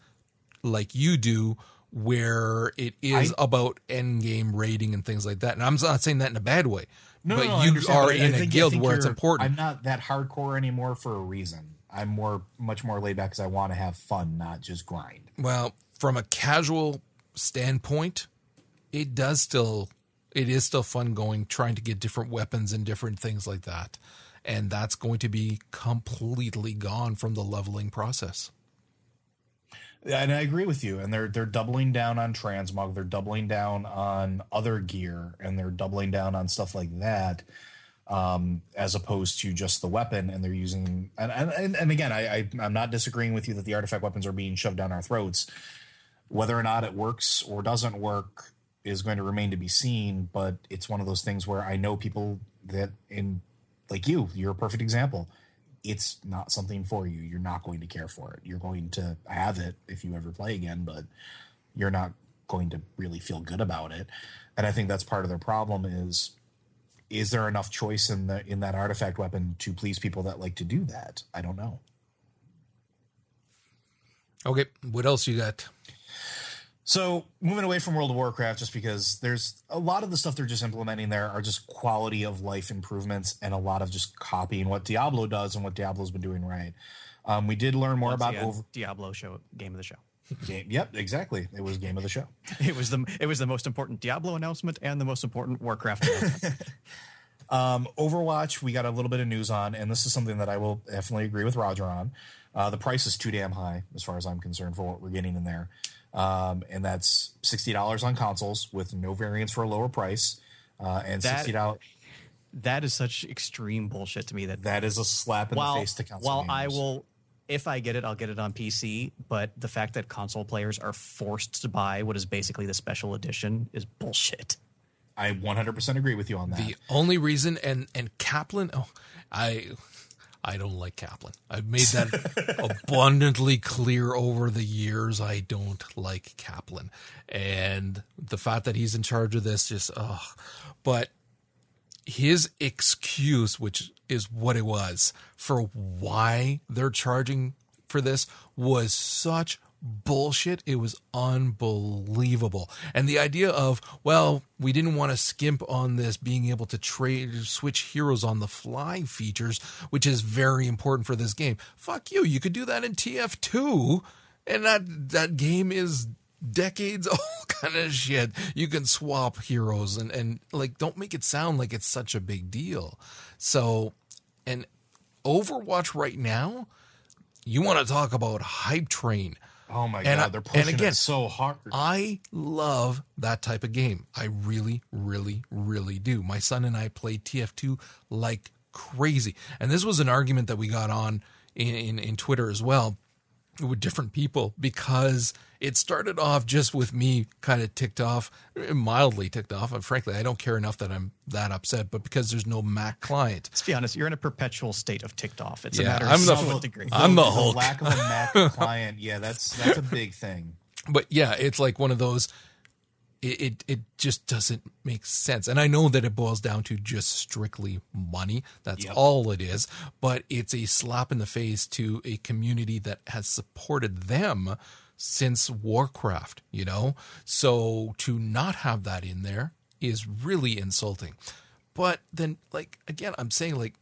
[SPEAKER 2] like you do, where it is about end game rating and things like that. And I'm not saying that in a bad way, but
[SPEAKER 1] I
[SPEAKER 2] you are
[SPEAKER 1] but I
[SPEAKER 2] in a
[SPEAKER 1] think- I
[SPEAKER 2] guild where it's important.
[SPEAKER 1] I'm not that hardcore anymore for a reason. I'm more, much more laid back because I want to have fun, not just grind.
[SPEAKER 2] Well, from a casual standpoint, it does still it is still fun going trying to get different weapons and different things like that. And that's going to be completely gone from the leveling process.
[SPEAKER 1] And I agree with you. And they're they're doubling down on transmog. They're doubling down on other gear, and they're doubling down on stuff like that, um, as opposed to just the weapon. And they're using and and, and again, I, I I'm not disagreeing with you that the artifact weapons are being shoved down our throats. Whether or not it works or doesn't work, is going to remain to be seen. But it's one of those things where I know people that in like you, you're a perfect example. It's not something for you. You're not going to care for it. You're going to have it if you ever play again, but you're not going to really feel good about it. And I think that's part of their problem is is there enough choice in the in that artifact weapon to please people that like to do that? I don't know.
[SPEAKER 2] Okay, what else you got?
[SPEAKER 1] So moving away from World of Warcraft, just because there's a lot of the stuff they're just implementing there are just quality of life improvements and a lot of just copying what Diablo does and what Diablo's been doing right. Um, we did learn more about
[SPEAKER 3] again,
[SPEAKER 1] over
[SPEAKER 3] Diablo show game of the show.
[SPEAKER 1] game. Yep, exactly. It was game of the show.
[SPEAKER 3] It was the it was the most important Diablo announcement and the most important Warcraft.
[SPEAKER 1] Um, Overwatch, we got a little bit of news on, and this is something that I will definitely agree with Roger on. Uh, the price is too damn high, as far as I'm concerned, for what we're getting in there. Um, and that's sixty dollars on consoles with no variants for a lower price, uh, and
[SPEAKER 3] That-
[SPEAKER 1] sixty dollars.
[SPEAKER 3] that is such extreme bullshit to me that
[SPEAKER 1] That is a slap in
[SPEAKER 3] while,
[SPEAKER 1] the face to console
[SPEAKER 3] while I will if I get it, I'll get it on PC. But the fact that console players are forced to buy what is basically the special edition is bullshit.
[SPEAKER 1] I 100% agree with you on that.
[SPEAKER 2] The only reason and and Kaplan, oh, I I don't like Kaplan. I've made that abundantly clear over the years. I don't like Kaplan, and the fact that he's in charge of this just oh, but his excuse, which is what it was for why they're charging for this, was such bullshit. It was unbelievable. And the idea of, well, we didn't want to skimp on this being able to trade, switch heroes on the fly features, which is very important for this game. Fuck you. You could do that in TF2, and that, that game is decades old kind of shit. You can swap heroes and, and like don't make it sound like it's such a big deal. So and Overwatch right now, you want to talk about hype train.
[SPEAKER 1] Oh my
[SPEAKER 2] and I-
[SPEAKER 1] god, they're pushing
[SPEAKER 2] and again,
[SPEAKER 1] it so hard.
[SPEAKER 2] I love that type of game. I really, really, really do. My son and I played TF2 like crazy. And this was an argument that we got on in, in, in Twitter as well with different people because it started off just with me kind of ticked off, mildly ticked off. And frankly, I don't care enough that I'm that upset, but because there's no Mac client.
[SPEAKER 3] Let's be honest, you're in a perpetual state of ticked off. It's
[SPEAKER 2] Yeah,
[SPEAKER 3] a matter
[SPEAKER 2] I'm
[SPEAKER 3] of
[SPEAKER 2] the-
[SPEAKER 3] some degree.
[SPEAKER 2] I'm the
[SPEAKER 1] The
[SPEAKER 2] Hulk.
[SPEAKER 1] lack of a Mac client, yeah, that's that's a big thing.
[SPEAKER 2] but yeah, it's like one of those. It, it it just doesn't make sense, and I know that it boils down to just strictly money. That's
[SPEAKER 1] Yep.
[SPEAKER 2] all it is. But it's a slap in the face to a community that has supported them since Warcraft. You know, so to not have that in there is really insulting. But then, like again, I'm saying like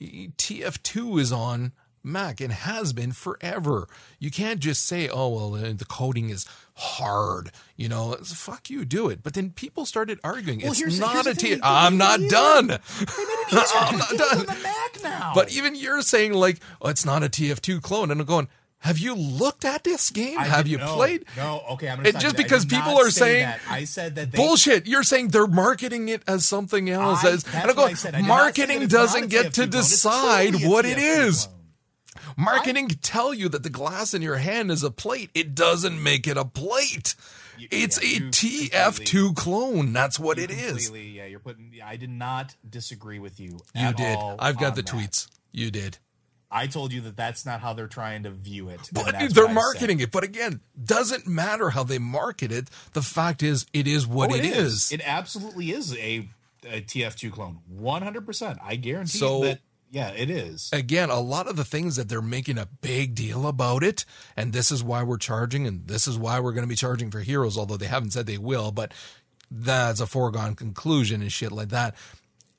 [SPEAKER 2] TF2 is on Mac and has been forever. You can't just say, "Oh well, uh, the coding is hard." You know, It's- fuck you, do it. But then people started arguing.
[SPEAKER 1] Well,
[SPEAKER 2] it's
[SPEAKER 1] here's-
[SPEAKER 2] not
[SPEAKER 1] here's
[SPEAKER 2] a T. I'm not done.
[SPEAKER 1] I'm
[SPEAKER 2] not done.
[SPEAKER 1] the Mac now.
[SPEAKER 2] But even you're saying like, "Oh, it's not a TF2 clone," and I'm going. Have you looked at this game?
[SPEAKER 1] I
[SPEAKER 2] Have you
[SPEAKER 1] no,
[SPEAKER 2] played?
[SPEAKER 1] No, okay. I'm
[SPEAKER 2] just
[SPEAKER 1] you. I
[SPEAKER 2] because people are
[SPEAKER 1] say
[SPEAKER 2] saying
[SPEAKER 1] that. I said that they,
[SPEAKER 2] Bullshit! You're saying they're marketing it as something else.
[SPEAKER 1] I-
[SPEAKER 2] as and I'm going,
[SPEAKER 1] I said. I did not say that
[SPEAKER 2] marketing doesn't get to decide
[SPEAKER 1] totally
[SPEAKER 2] what it is.
[SPEAKER 1] TF2
[SPEAKER 2] is.
[SPEAKER 1] clone.
[SPEAKER 2] Marketing can tell you that the glass in your hand is a plate. It doesn't make it a plate. It's
[SPEAKER 1] yeah,
[SPEAKER 2] a TF2 clone. That's what it is.
[SPEAKER 1] Yeah. You're putting. I did not disagree with you.
[SPEAKER 2] You
[SPEAKER 1] at
[SPEAKER 2] did.
[SPEAKER 1] all
[SPEAKER 2] I've got the
[SPEAKER 1] that.
[SPEAKER 2] tweets. You did.
[SPEAKER 1] I told you that that's not how they're trying to view it.
[SPEAKER 2] But they're
[SPEAKER 1] what I said.
[SPEAKER 2] marketing it. But again, doesn't matter how they market it. The fact is, it is what
[SPEAKER 1] Oh,
[SPEAKER 2] it is.
[SPEAKER 1] It absolutely is a, a TF2 clone. 100%. I guarantee
[SPEAKER 2] So-
[SPEAKER 1] that. Yeah, it is.
[SPEAKER 2] again, a lot of the things that they're making a big deal about it, and this is why we're charging, and this is why we're going to be charging for heroes, although they haven't said they will, but that's a foregone conclusion and shit like that.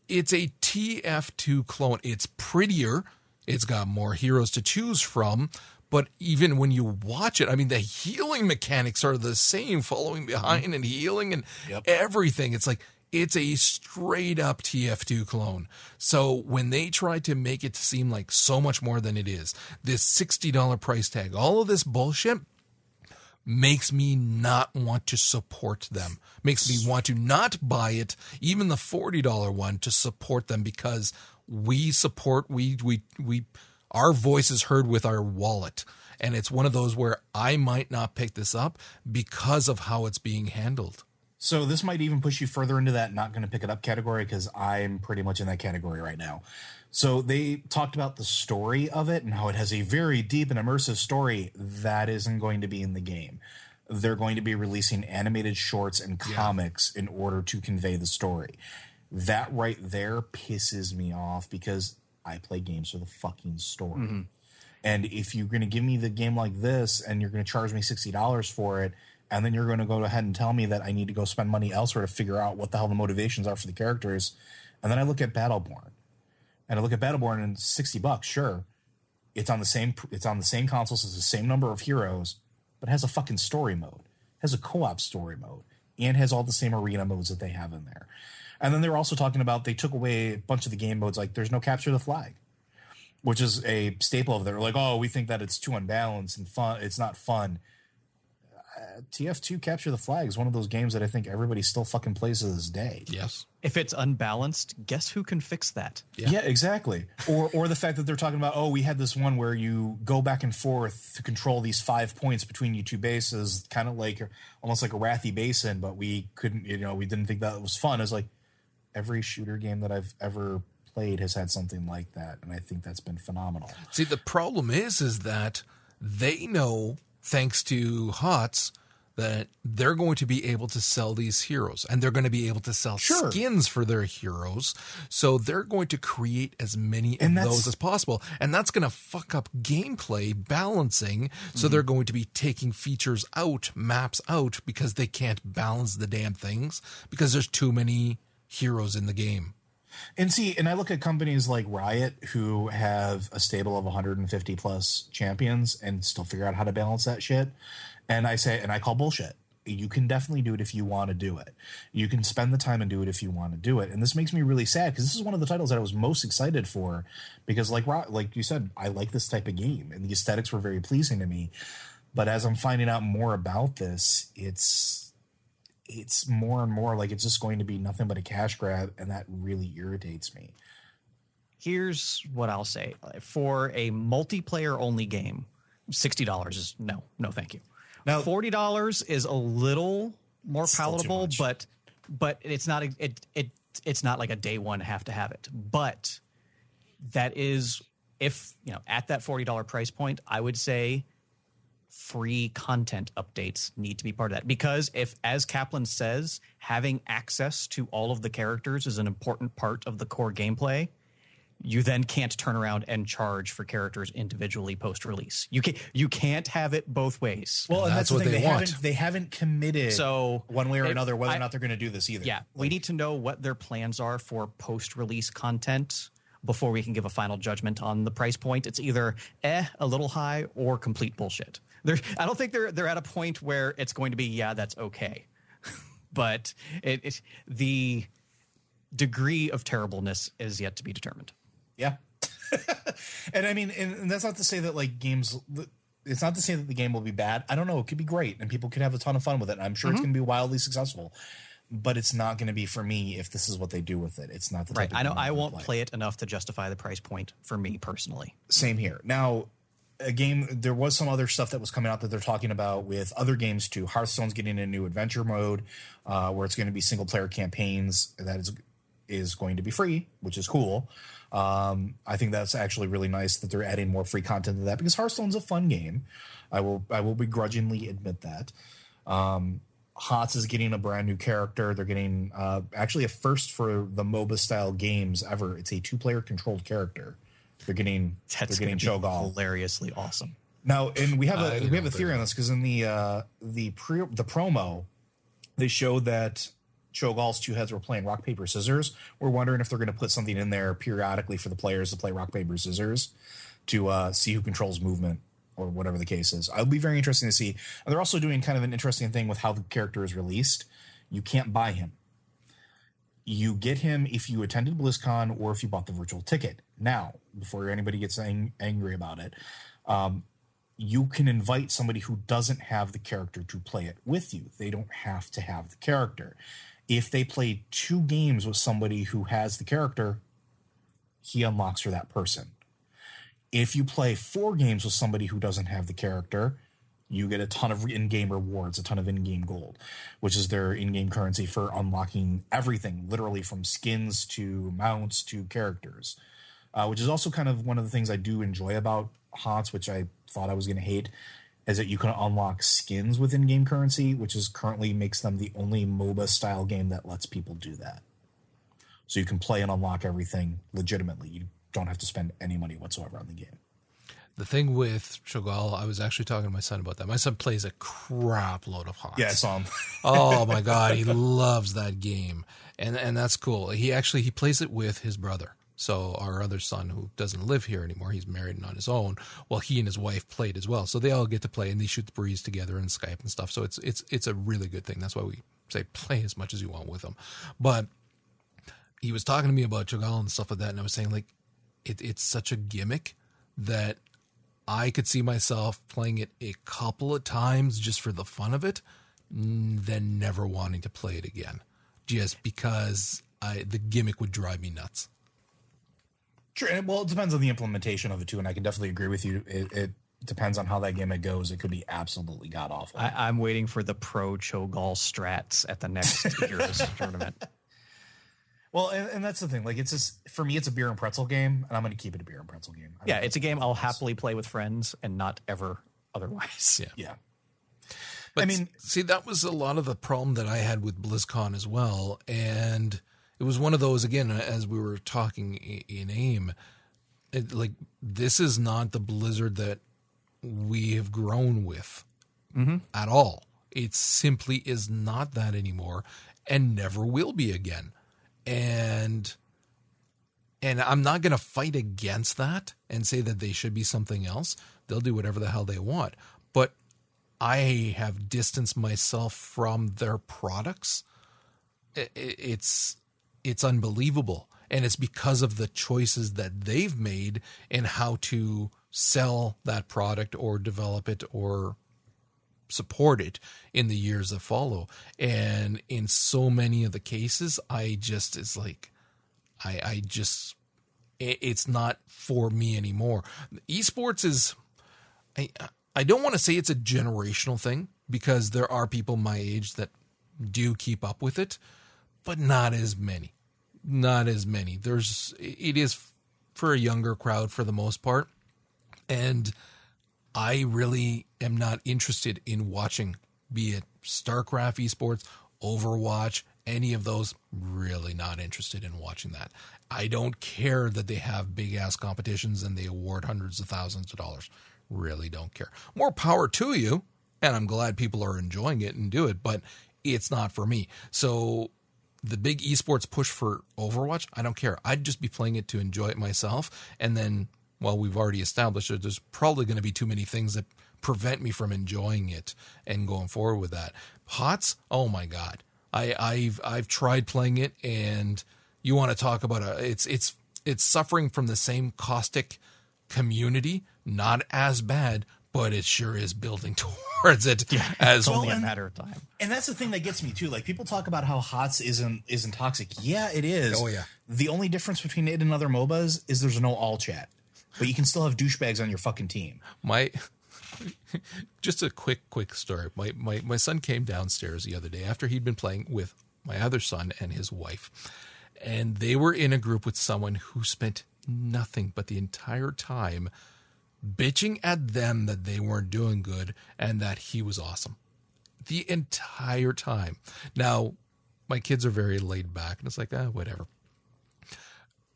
[SPEAKER 2] It's a TF2 clone. It's prettier. It's got more heroes to choose from. But even when you watch it, I mean, the healing mechanics are the same, following mm-hmm. behind and healing and
[SPEAKER 1] Yep.
[SPEAKER 2] everything. It's like it's a straight up TF2 clone. So when they try to make it seem like so much more than it is, this $60 price tag, all of this bullshit makes me not want to support them. Makes me want to not buy it, even the $40 one to support them because we support we we we our voice is heard with our wallet. And it's one of those where I might not pick this up because of how it's being handled.
[SPEAKER 1] So this might even push you further into that not going to pick it up category because I'm pretty much in that category right now. So they talked about the story of it and how it has a very deep and immersive story that isn't going to be in the game. They're going to be releasing animated shorts and comics in order to convey the story. That right there pisses me off because I play games for the fucking story. Mm-hmm. And if you're going to give me the game like this and you're going to charge me $60 for it, and then you're going to go ahead and tell me that I need to go spend money elsewhere to figure out what the hell the motivations are for the characters. And then I look at Battleborn and I look at Battleborn and 60 bucks, sure. It's on the same it's on the same consoles, it's the same number of heroes, but it has a fucking story mode. Has a co-op story mode and has all the same arena modes that they have in there. And then they were also talking about they took away a bunch of the game modes like there's no capture the flag which is a staple of their like oh we think that it's too unbalanced and fun it's not fun. Uh, tf2 capture the flag is one of those games that i think everybody still fucking plays to this day.
[SPEAKER 2] Yes.
[SPEAKER 3] If it's unbalanced, guess who can fix that?
[SPEAKER 1] yeah, exactly. Or or the fact that they're talking about oh we had this one where you go back and forth to control these five points between you two bases kind of like almost like Arathi Basin but we couldn't you know we didn't think that was fun. It's like every shooter game that i've ever played has had something like that and i think that's been phenomenal
[SPEAKER 2] See, the problem is, is that they know, thanks to HOTS, that they're going to be able to sell these heroes and they're going to be able to sell
[SPEAKER 1] Sure.
[SPEAKER 2] skins for their heroes. So they're going to create as many
[SPEAKER 1] And
[SPEAKER 2] of those as possible. And that's going to fuck up gameplay balancing.
[SPEAKER 1] Mm-hmm.
[SPEAKER 2] So they're going to be taking features out, maps out, because they can't balance the damn things because there's too many heroes in the game.
[SPEAKER 1] And see, and I look at companies like Riot who have a stable of 150 plus champions and still figure out how to balance that shit. And I say, and I call bullshit. You can definitely do it if you want to do it. You can spend the time and do it if you want to do it. And this makes me really sad because this is one of the titles that I was most excited for because, like, like you said, I like this type of game and the aesthetics were very pleasing to me. But as I'm finding out more about this, it's it's more and more like it's just going to be nothing but a cash grab, and that really irritates me.
[SPEAKER 3] Here's what I'll say for a multiplayer only game, $60 is no, no, thank you.
[SPEAKER 1] Now-
[SPEAKER 3] $40 is a little more palatable, but but it's not a, it it it's not like a day one have to have it. But that is if, you know, at that $40 price point, I would say free content updates need to be part of that because if as kaplan says having access to all of the characters is an important part of the core gameplay you then can't turn around and charge for characters individually post release you can you can't have it both ways
[SPEAKER 1] Well, and
[SPEAKER 2] that's
[SPEAKER 1] that's, the
[SPEAKER 2] what
[SPEAKER 1] thing.
[SPEAKER 2] they
[SPEAKER 1] They,
[SPEAKER 2] want.
[SPEAKER 1] haven't they haven't committed
[SPEAKER 3] So,
[SPEAKER 1] one way or
[SPEAKER 3] it-
[SPEAKER 1] another whether
[SPEAKER 3] I-
[SPEAKER 1] or not they're going to do this either.
[SPEAKER 3] yeah we need to know what their plans are for post release content before we can give a final judgment on the price point it's either eh a little high or complete bullshit they're, i don't think they're they're at a point where it's going to be yeah that's okay but it, it the degree of terribleness is yet to be determined
[SPEAKER 1] Yeah. and I mean, and, and that's not to say that like games. It's not to say that the game will be bad. I don't know. It could be great, and people could have a ton of fun with it. I'm sure it's
[SPEAKER 3] Mm-hmm.
[SPEAKER 1] going to be wildly successful, but it's not going to be for me if this is what they do with it. It's not the type
[SPEAKER 3] right i know i won't play it enough to justify the price point for me personally
[SPEAKER 1] Same here. Now, a game. There was some other stuff that was coming out that they're talking about with other games too. Hearthstone's getting a new adventure mode uh, where it's going to be single player campaigns that is is going to be free, which is cool. Um, I think that's actually really nice that they're adding more free content to that because Hearthstone's a fun game. I will I will begrudgingly admit that. Um, HOTS is getting a brand new character. They're getting uh, actually a first for the MOBA style games ever. It's a two player controlled character. They're getting
[SPEAKER 3] that's
[SPEAKER 1] they're getting
[SPEAKER 3] to
[SPEAKER 1] Cho'Gall.
[SPEAKER 3] hilariously awesome
[SPEAKER 1] Now, and we have
[SPEAKER 2] I
[SPEAKER 1] a
[SPEAKER 2] didn't
[SPEAKER 1] we have a theory on this because in the uh, the pre the promo, they showed that Cho'Gall's two heads were playing rock paper scissors. We're wondering if they're going to put something in there periodically for the players to play rock paper scissors to uh, see who controls movement or whatever the case is. It'll be very interesting to see. And they're also doing kind of an interesting thing with how the character is released. You can't buy him. You get him if you attended BlizzCon or if you bought the virtual ticket. Now, before anybody gets ang- angry about it, um, you can invite somebody who doesn't have the character to play it with you. They don't have to have the character. If they play two games with somebody who has the character, he unlocks for that person. If you play four games with somebody who doesn't have the character, you get a ton of in-game rewards, a ton of in-game gold, which is their in-game currency for unlocking everything, literally from skins to mounts to characters. Uh, which is also kind of one of the things I do enjoy about HOTS, which I thought I was going to hate, is that you can unlock skins with in-game currency, which is currently makes them the only MOBA style game that lets people do that. So you can play and unlock everything legitimately. You don't have to spend any money whatsoever on the game.
[SPEAKER 2] The thing with Cho'Gall, I was actually talking to my son about that. My son plays a crap load of HOTS.
[SPEAKER 1] Yeah, I saw him.
[SPEAKER 2] oh my god, he loves that game, and and that's cool. He actually he plays it with his brother. So our other son, who doesn't live here anymore, he's married and on his own. Well, he and his wife played as well, so they all get to play and they shoot the breeze together and Skype and stuff. So it's it's it's a really good thing. That's why we say play as much as you want with them. But he was talking to me about Cho'Gall and stuff like that, and I was saying like it, it's such a gimmick that I could see myself playing it a couple of times just for the fun of it, then never wanting to play it again, just because I, the gimmick would drive me nuts.
[SPEAKER 1] Sure. Well, it depends on the implementation of it too, and I can definitely agree with you. It, it depends on how that gimmick goes. It could be absolutely god awful.
[SPEAKER 3] I, am waiting for the pro Cho'Gall strats at the next Heroes tournament.
[SPEAKER 1] Well, and, and, that's the thing. Like, it's just for me, it's a beer and pretzel game, and I'm going to keep it a beer and pretzel game.
[SPEAKER 3] Yeah, it's a game I'll happily play with friends and not ever otherwise.
[SPEAKER 1] Yeah, yeah.
[SPEAKER 2] But I mean, see, that was a lot of the problem that I had with BlizzCon as well, and it was one of those again as we were talking in AIM. It, like this is not the Blizzard that we have grown with mm-hmm. at all. It simply is not that anymore, and never will be again and and I'm not going to fight against that and say that they should be something else. They'll do whatever the hell they want. But I have distanced myself from their products. It's it's unbelievable, and it's because of the choices that they've made in how to sell that product or develop it or support it in the years that follow. And in so many of the cases, I just is like, I I just it's not for me anymore. Esports is I I don't want to say it's a generational thing because there are people my age that do keep up with it, but not as many. Not as many. There's it is for a younger crowd for the most part. And I really am not interested in watching, be it StarCraft esports, Overwatch, any of those. Really not interested in watching that. I don't care that they have big ass competitions and they award hundreds of thousands of dollars. Really don't care. More power to you. And I'm glad people are enjoying it and do it, but it's not for me. So the big esports push for Overwatch, I don't care. I'd just be playing it to enjoy it myself and then well, we've already established that there's probably going to be too many things that prevent me from enjoying it and going forward with that. HOTS, oh my god, I, I've I've tried playing it, and you want to talk about a it's it's it's suffering from the same caustic community, not as bad, but it sure is building towards it
[SPEAKER 3] yeah, as only well, a matter of time.
[SPEAKER 1] And that's the thing that gets me too. Like people talk about how HOTS isn't isn't toxic. Yeah, it is.
[SPEAKER 2] Oh yeah.
[SPEAKER 1] The only difference between it and other MOBAs is there's no all chat but you can still have douchebags on your fucking team.
[SPEAKER 2] My just a quick quick story. My my my son came downstairs the other day after he'd been playing with my other son and his wife. And they were in a group with someone who spent nothing but the entire time bitching at them that they weren't doing good and that he was awesome. The entire time. Now, my kids are very laid back and it's like, ah, whatever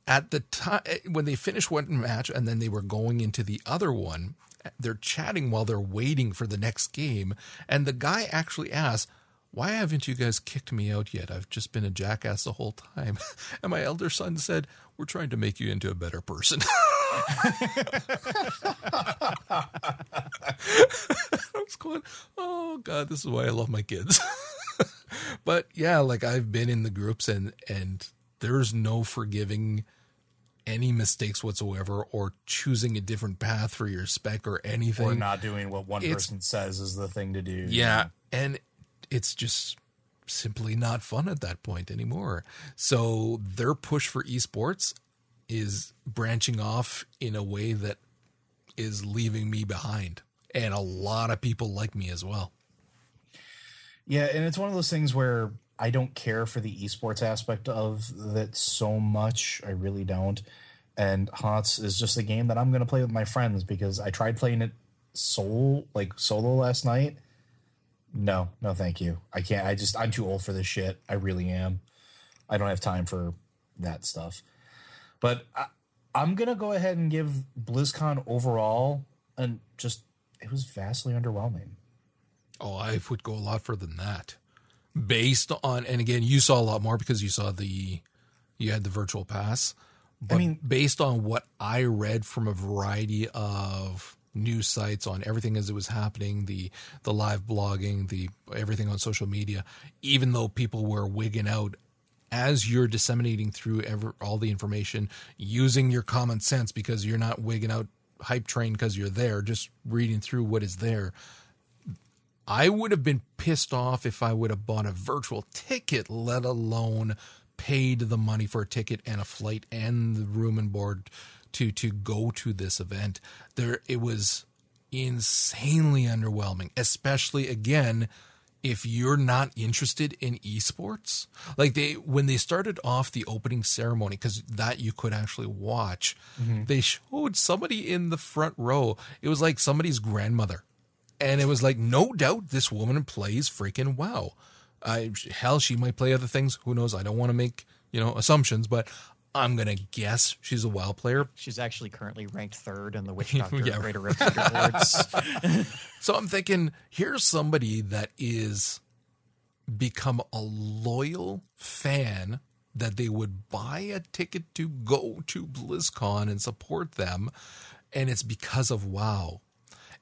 [SPEAKER 2] at the time when they finished one match and then they were going into the other one they're chatting while they're waiting for the next game and the guy actually asks why haven't you guys kicked me out yet i've just been a jackass the whole time and my elder son said we're trying to make you into a better person I was going, oh god, this is why I love my kids. but yeah, like I've been in the groups and and there's no forgiving any mistakes whatsoever or choosing a different path for your spec or anything. Or
[SPEAKER 1] not doing what one it's, person says is the thing to do.
[SPEAKER 2] Yeah. And it's just simply not fun at that point anymore. So their push for esports is branching off in a way that is leaving me behind. and a lot of people like me as well.
[SPEAKER 1] Yeah, and it's one of those things where I don't care for the esports aspect of that so much. I really don't. And HOTS is just a game that I'm going to play with my friends because I tried playing it solo, like solo last night. No, no, thank you. I can't. I just I'm too old for this shit. I really am. I don't have time for that stuff. But I, I'm gonna go ahead and give BlizzCon overall, and just it was vastly underwhelming.
[SPEAKER 2] Oh, I would go a lot further than that. Based on, and again, you saw a lot more because you saw the, you had the virtual pass. But
[SPEAKER 1] I mean-
[SPEAKER 2] based on what I read from a variety of news sites on everything as it was happening, the the live blogging, the everything on social media, even though people were wigging out as you're disseminating through ever, all the information, using your common sense because you're not wigging out hype train because you're there, just reading through what is there. I would have been pissed off if I would have bought a virtual ticket, let alone paid the money for a ticket and a flight and the room and board to to go to this event. There it was insanely underwhelming, especially again if you're not interested in esports. Like they when they started off the opening ceremony cuz that you could actually watch, mm-hmm. they showed somebody in the front row. It was like somebody's grandmother and it was like no doubt this woman plays freaking wow I, hell she might play other things who knows i don't want to make you know assumptions but i'm gonna guess she's a wow player
[SPEAKER 3] She's actually currently ranked third in the Witch Doctor
[SPEAKER 2] Yeah.
[SPEAKER 3] Greater Rift Awards.
[SPEAKER 2] so i'm thinking here's somebody that is become a loyal fan that they would buy a ticket to go to blizzcon and support them and it's because of wow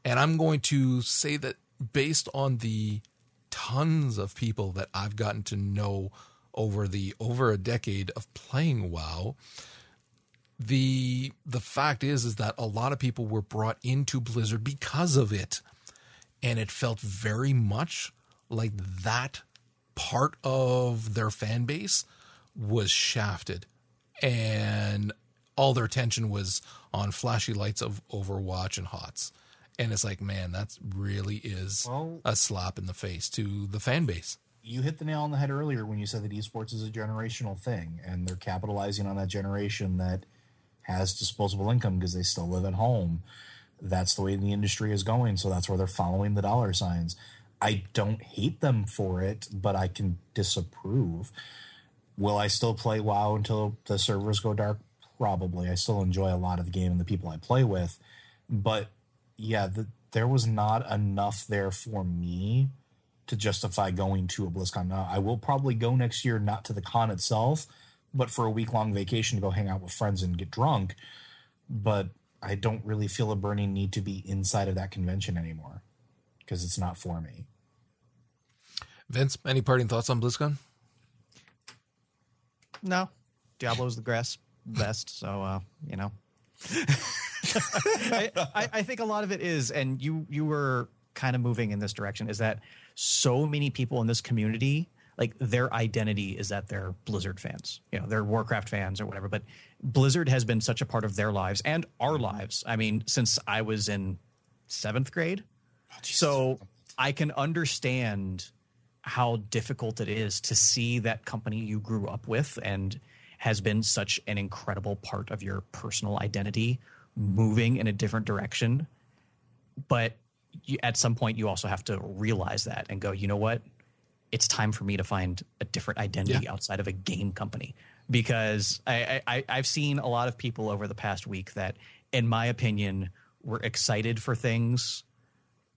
[SPEAKER 2] And I'm going to say that based on the tons of people that I've gotten to know over the over a decade of playing WoW, the the fact is is that a lot of people were brought into Blizzard because of it. And it felt very much like that part of their fan base was shafted and all their attention was on flashy lights of Overwatch and HOTS. And it's like, man, that really is
[SPEAKER 1] Well-
[SPEAKER 2] a slap in the face to the fan base.
[SPEAKER 1] You hit the nail on the head earlier when you said that esports is a generational thing and they're capitalizing on that generation that has disposable income because they still live at home. That's the way the industry is going, so that's where they're following the dollar signs. I don't hate them for it, but I can disapprove. Will I still play WoW until the servers go dark? Probably. I still enjoy a lot of the game and the people I play with, but yeah, the, there was not enough there for me to justify going to a BlizzCon. Now, I will probably go next year, not to the con itself, but for a week long vacation to go hang out with friends and get drunk. But I don't really feel a burning need to be inside of that convention anymore because it's not for me.
[SPEAKER 2] Vince, any parting thoughts on BlizzCon?
[SPEAKER 3] No, Diablo's the grass best. So uh, you know, I, I, I think a lot of it is, and you you were kind of moving in this direction. Is that so many people in this community, like their identity is that they're Blizzard fans. You know, they're Warcraft fans or whatever. But Blizzard has been such a part of their lives and our mm-hmm. lives. I mean, since I was in seventh grade. Oh, so I can understand how difficult it is to see that company you grew up with and has been such an incredible part of your personal identity moving in a different direction. But you, at some point, you also have to realize that and go, you know what? It's time for me to find a different identity
[SPEAKER 2] Yeah.
[SPEAKER 3] outside of a game company because I, I, I- I've seen a lot of people over the past week that, in my opinion, were excited for things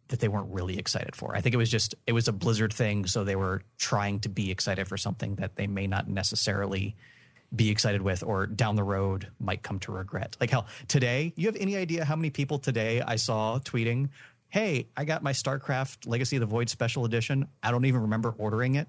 [SPEAKER 3] that they weren't really excited for. I think it was just it was a Blizzard thing, so they were trying to be excited for something that they may not necessarily be excited with or down the road might come to regret. Like hell, today, you have any idea how many people today I saw tweeting, "Hey, I got my StarCraft Legacy of the Void special edition. I don't even remember ordering it."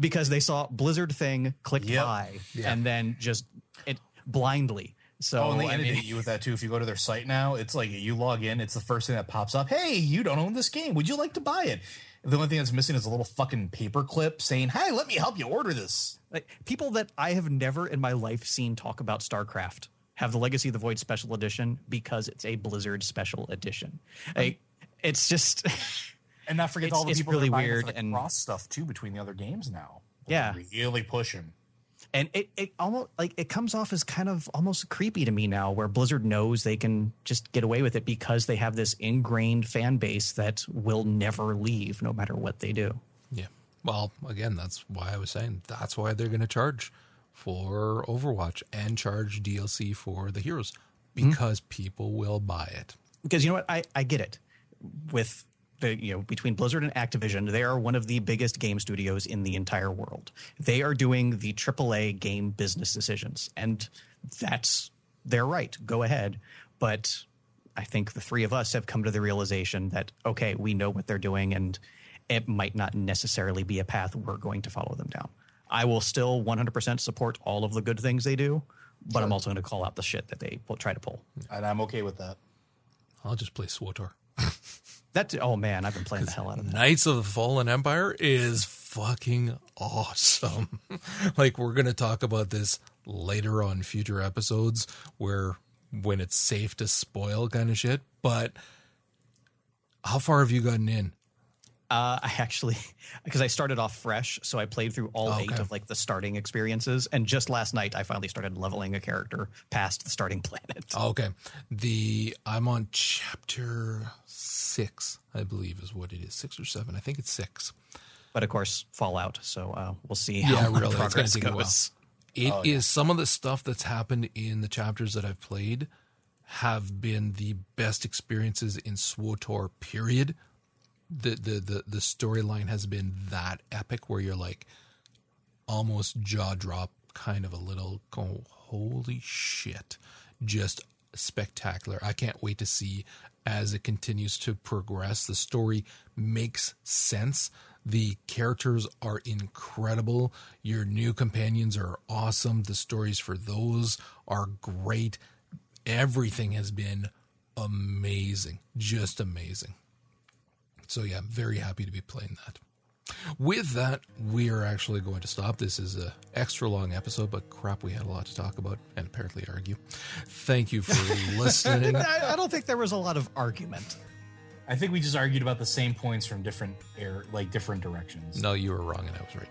[SPEAKER 3] Because they saw Blizzard thing, clicked
[SPEAKER 1] Yep.
[SPEAKER 3] buy, and then just it blindly. So
[SPEAKER 1] Oh, and they
[SPEAKER 3] I mean-
[SPEAKER 1] inundate you with that too. If you go to their site now, it's like you log in, it's the first thing that pops up. Hey, you don't own this game. Would you like to buy it? The only thing that's missing is a little fucking paper clip saying, "Hey, let me help you order this."
[SPEAKER 3] like people that I have never in my life seen talk about StarCraft have the Legacy of the Void special edition because it's a Blizzard special edition. Like it's just
[SPEAKER 1] And not forget all the
[SPEAKER 3] it's
[SPEAKER 1] people
[SPEAKER 3] really
[SPEAKER 1] that are buying
[SPEAKER 3] weird
[SPEAKER 1] for the
[SPEAKER 3] and-
[SPEAKER 1] cross stuff too between the other games now.
[SPEAKER 3] Yeah.
[SPEAKER 1] really pushing.
[SPEAKER 3] and it, it almost like it comes off as kind of almost creepy to me now where blizzard knows they can just get away with it because they have this ingrained fan base that will never leave no matter what they do
[SPEAKER 2] Yeah. Well, again, that's why I was saying that's why they're going to charge for Overwatch and charge DLC for the heroes hmm. because people will buy it.
[SPEAKER 3] because you know what I, I get it with the you know between blizzard and activision they are one of the biggest game studios in the entire world. They are doing the aaa game business decisions and that's their right. Go ahead. But i think the three of us have come to the realization that okay we know what they're doing and it might not necessarily be a path we're going to follow them down. I will still 100% support all of the good things they do but i'm also going to call out the shit that they will try to pull.
[SPEAKER 1] And I'm okay with that.
[SPEAKER 2] I'll just play SWTOR.
[SPEAKER 3] that oh man i've been playing the hell out of that
[SPEAKER 2] Knights of the Fallen Empire is fucking awesome. like we're to talk about this later on future episodes where when it's safe to spoil kind of shit, but how far have you gotten in?
[SPEAKER 3] Uh, I actually, because I started off fresh, so I played through all
[SPEAKER 2] Oh,
[SPEAKER 3] eight
[SPEAKER 2] okay.
[SPEAKER 3] of like the starting experiences, and just last night I finally started leveling a character past the starting planet.
[SPEAKER 2] Okay. The I'm on chapter 6, I believe is what it is. 6 or 7. I think it's 6.
[SPEAKER 3] But of course, Fallout. So uh, we'll see
[SPEAKER 2] Yeah,
[SPEAKER 3] how
[SPEAKER 2] really, it's
[SPEAKER 3] progress
[SPEAKER 2] while.
[SPEAKER 3] goes.
[SPEAKER 2] It is some of the stuff that's happened in the chapters that I've played have been the best experiences in SWTOR period. The the the, the storyline has been that epic where you're like almost jaw drop kind of a little go holy shit. Just spectacular. I can't wait to see as it continues to progress. The story makes sense. The characters are incredible. Your new companions are awesome. The stories for those are great. Everything has been amazing. Just amazing. So, yeah, I'm very happy to be playing that. With that, we are actually going to stop. This is a extra long episode, but crap, we had a lot to talk about and apparently argue. Thank you for listening.
[SPEAKER 3] I, I don't think there was a lot of argument.
[SPEAKER 1] I think we just argued about the same points from different air, like different directions.
[SPEAKER 2] No, you were wrong, and I was right.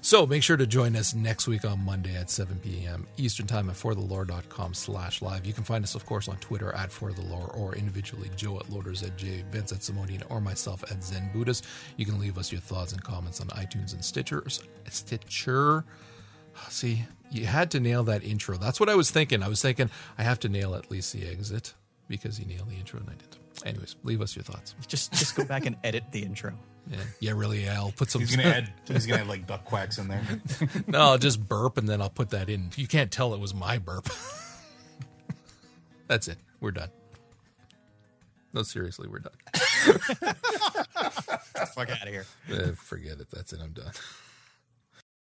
[SPEAKER 2] So make sure to join us next week on Monday at 7 p.m. Eastern Time at forthelore.com slash live. You can find us, of course, on Twitter at forthelore or individually Joe at Loaders at J, Vince at Simonian, or myself at Zen Buddhist. You can leave us your thoughts and comments on iTunes and Stitcher. Stitcher. See, you had to nail that intro. That's what I was thinking. I was thinking I have to nail at least the exit because you nailed the intro and I didn't. Anyways, leave us your thoughts.
[SPEAKER 3] Just just go back and edit the intro.
[SPEAKER 2] Yeah, yeah really. Yeah, I'll put some.
[SPEAKER 1] He's gonna add. He's gonna have like duck quacks in there.
[SPEAKER 2] No, I'll just burp and then I'll put that in. You can't tell it was my burp. That's it. We're done. No, seriously, we're done.
[SPEAKER 3] Fuck out of here.
[SPEAKER 2] Eh, forget it. That's it. I'm done.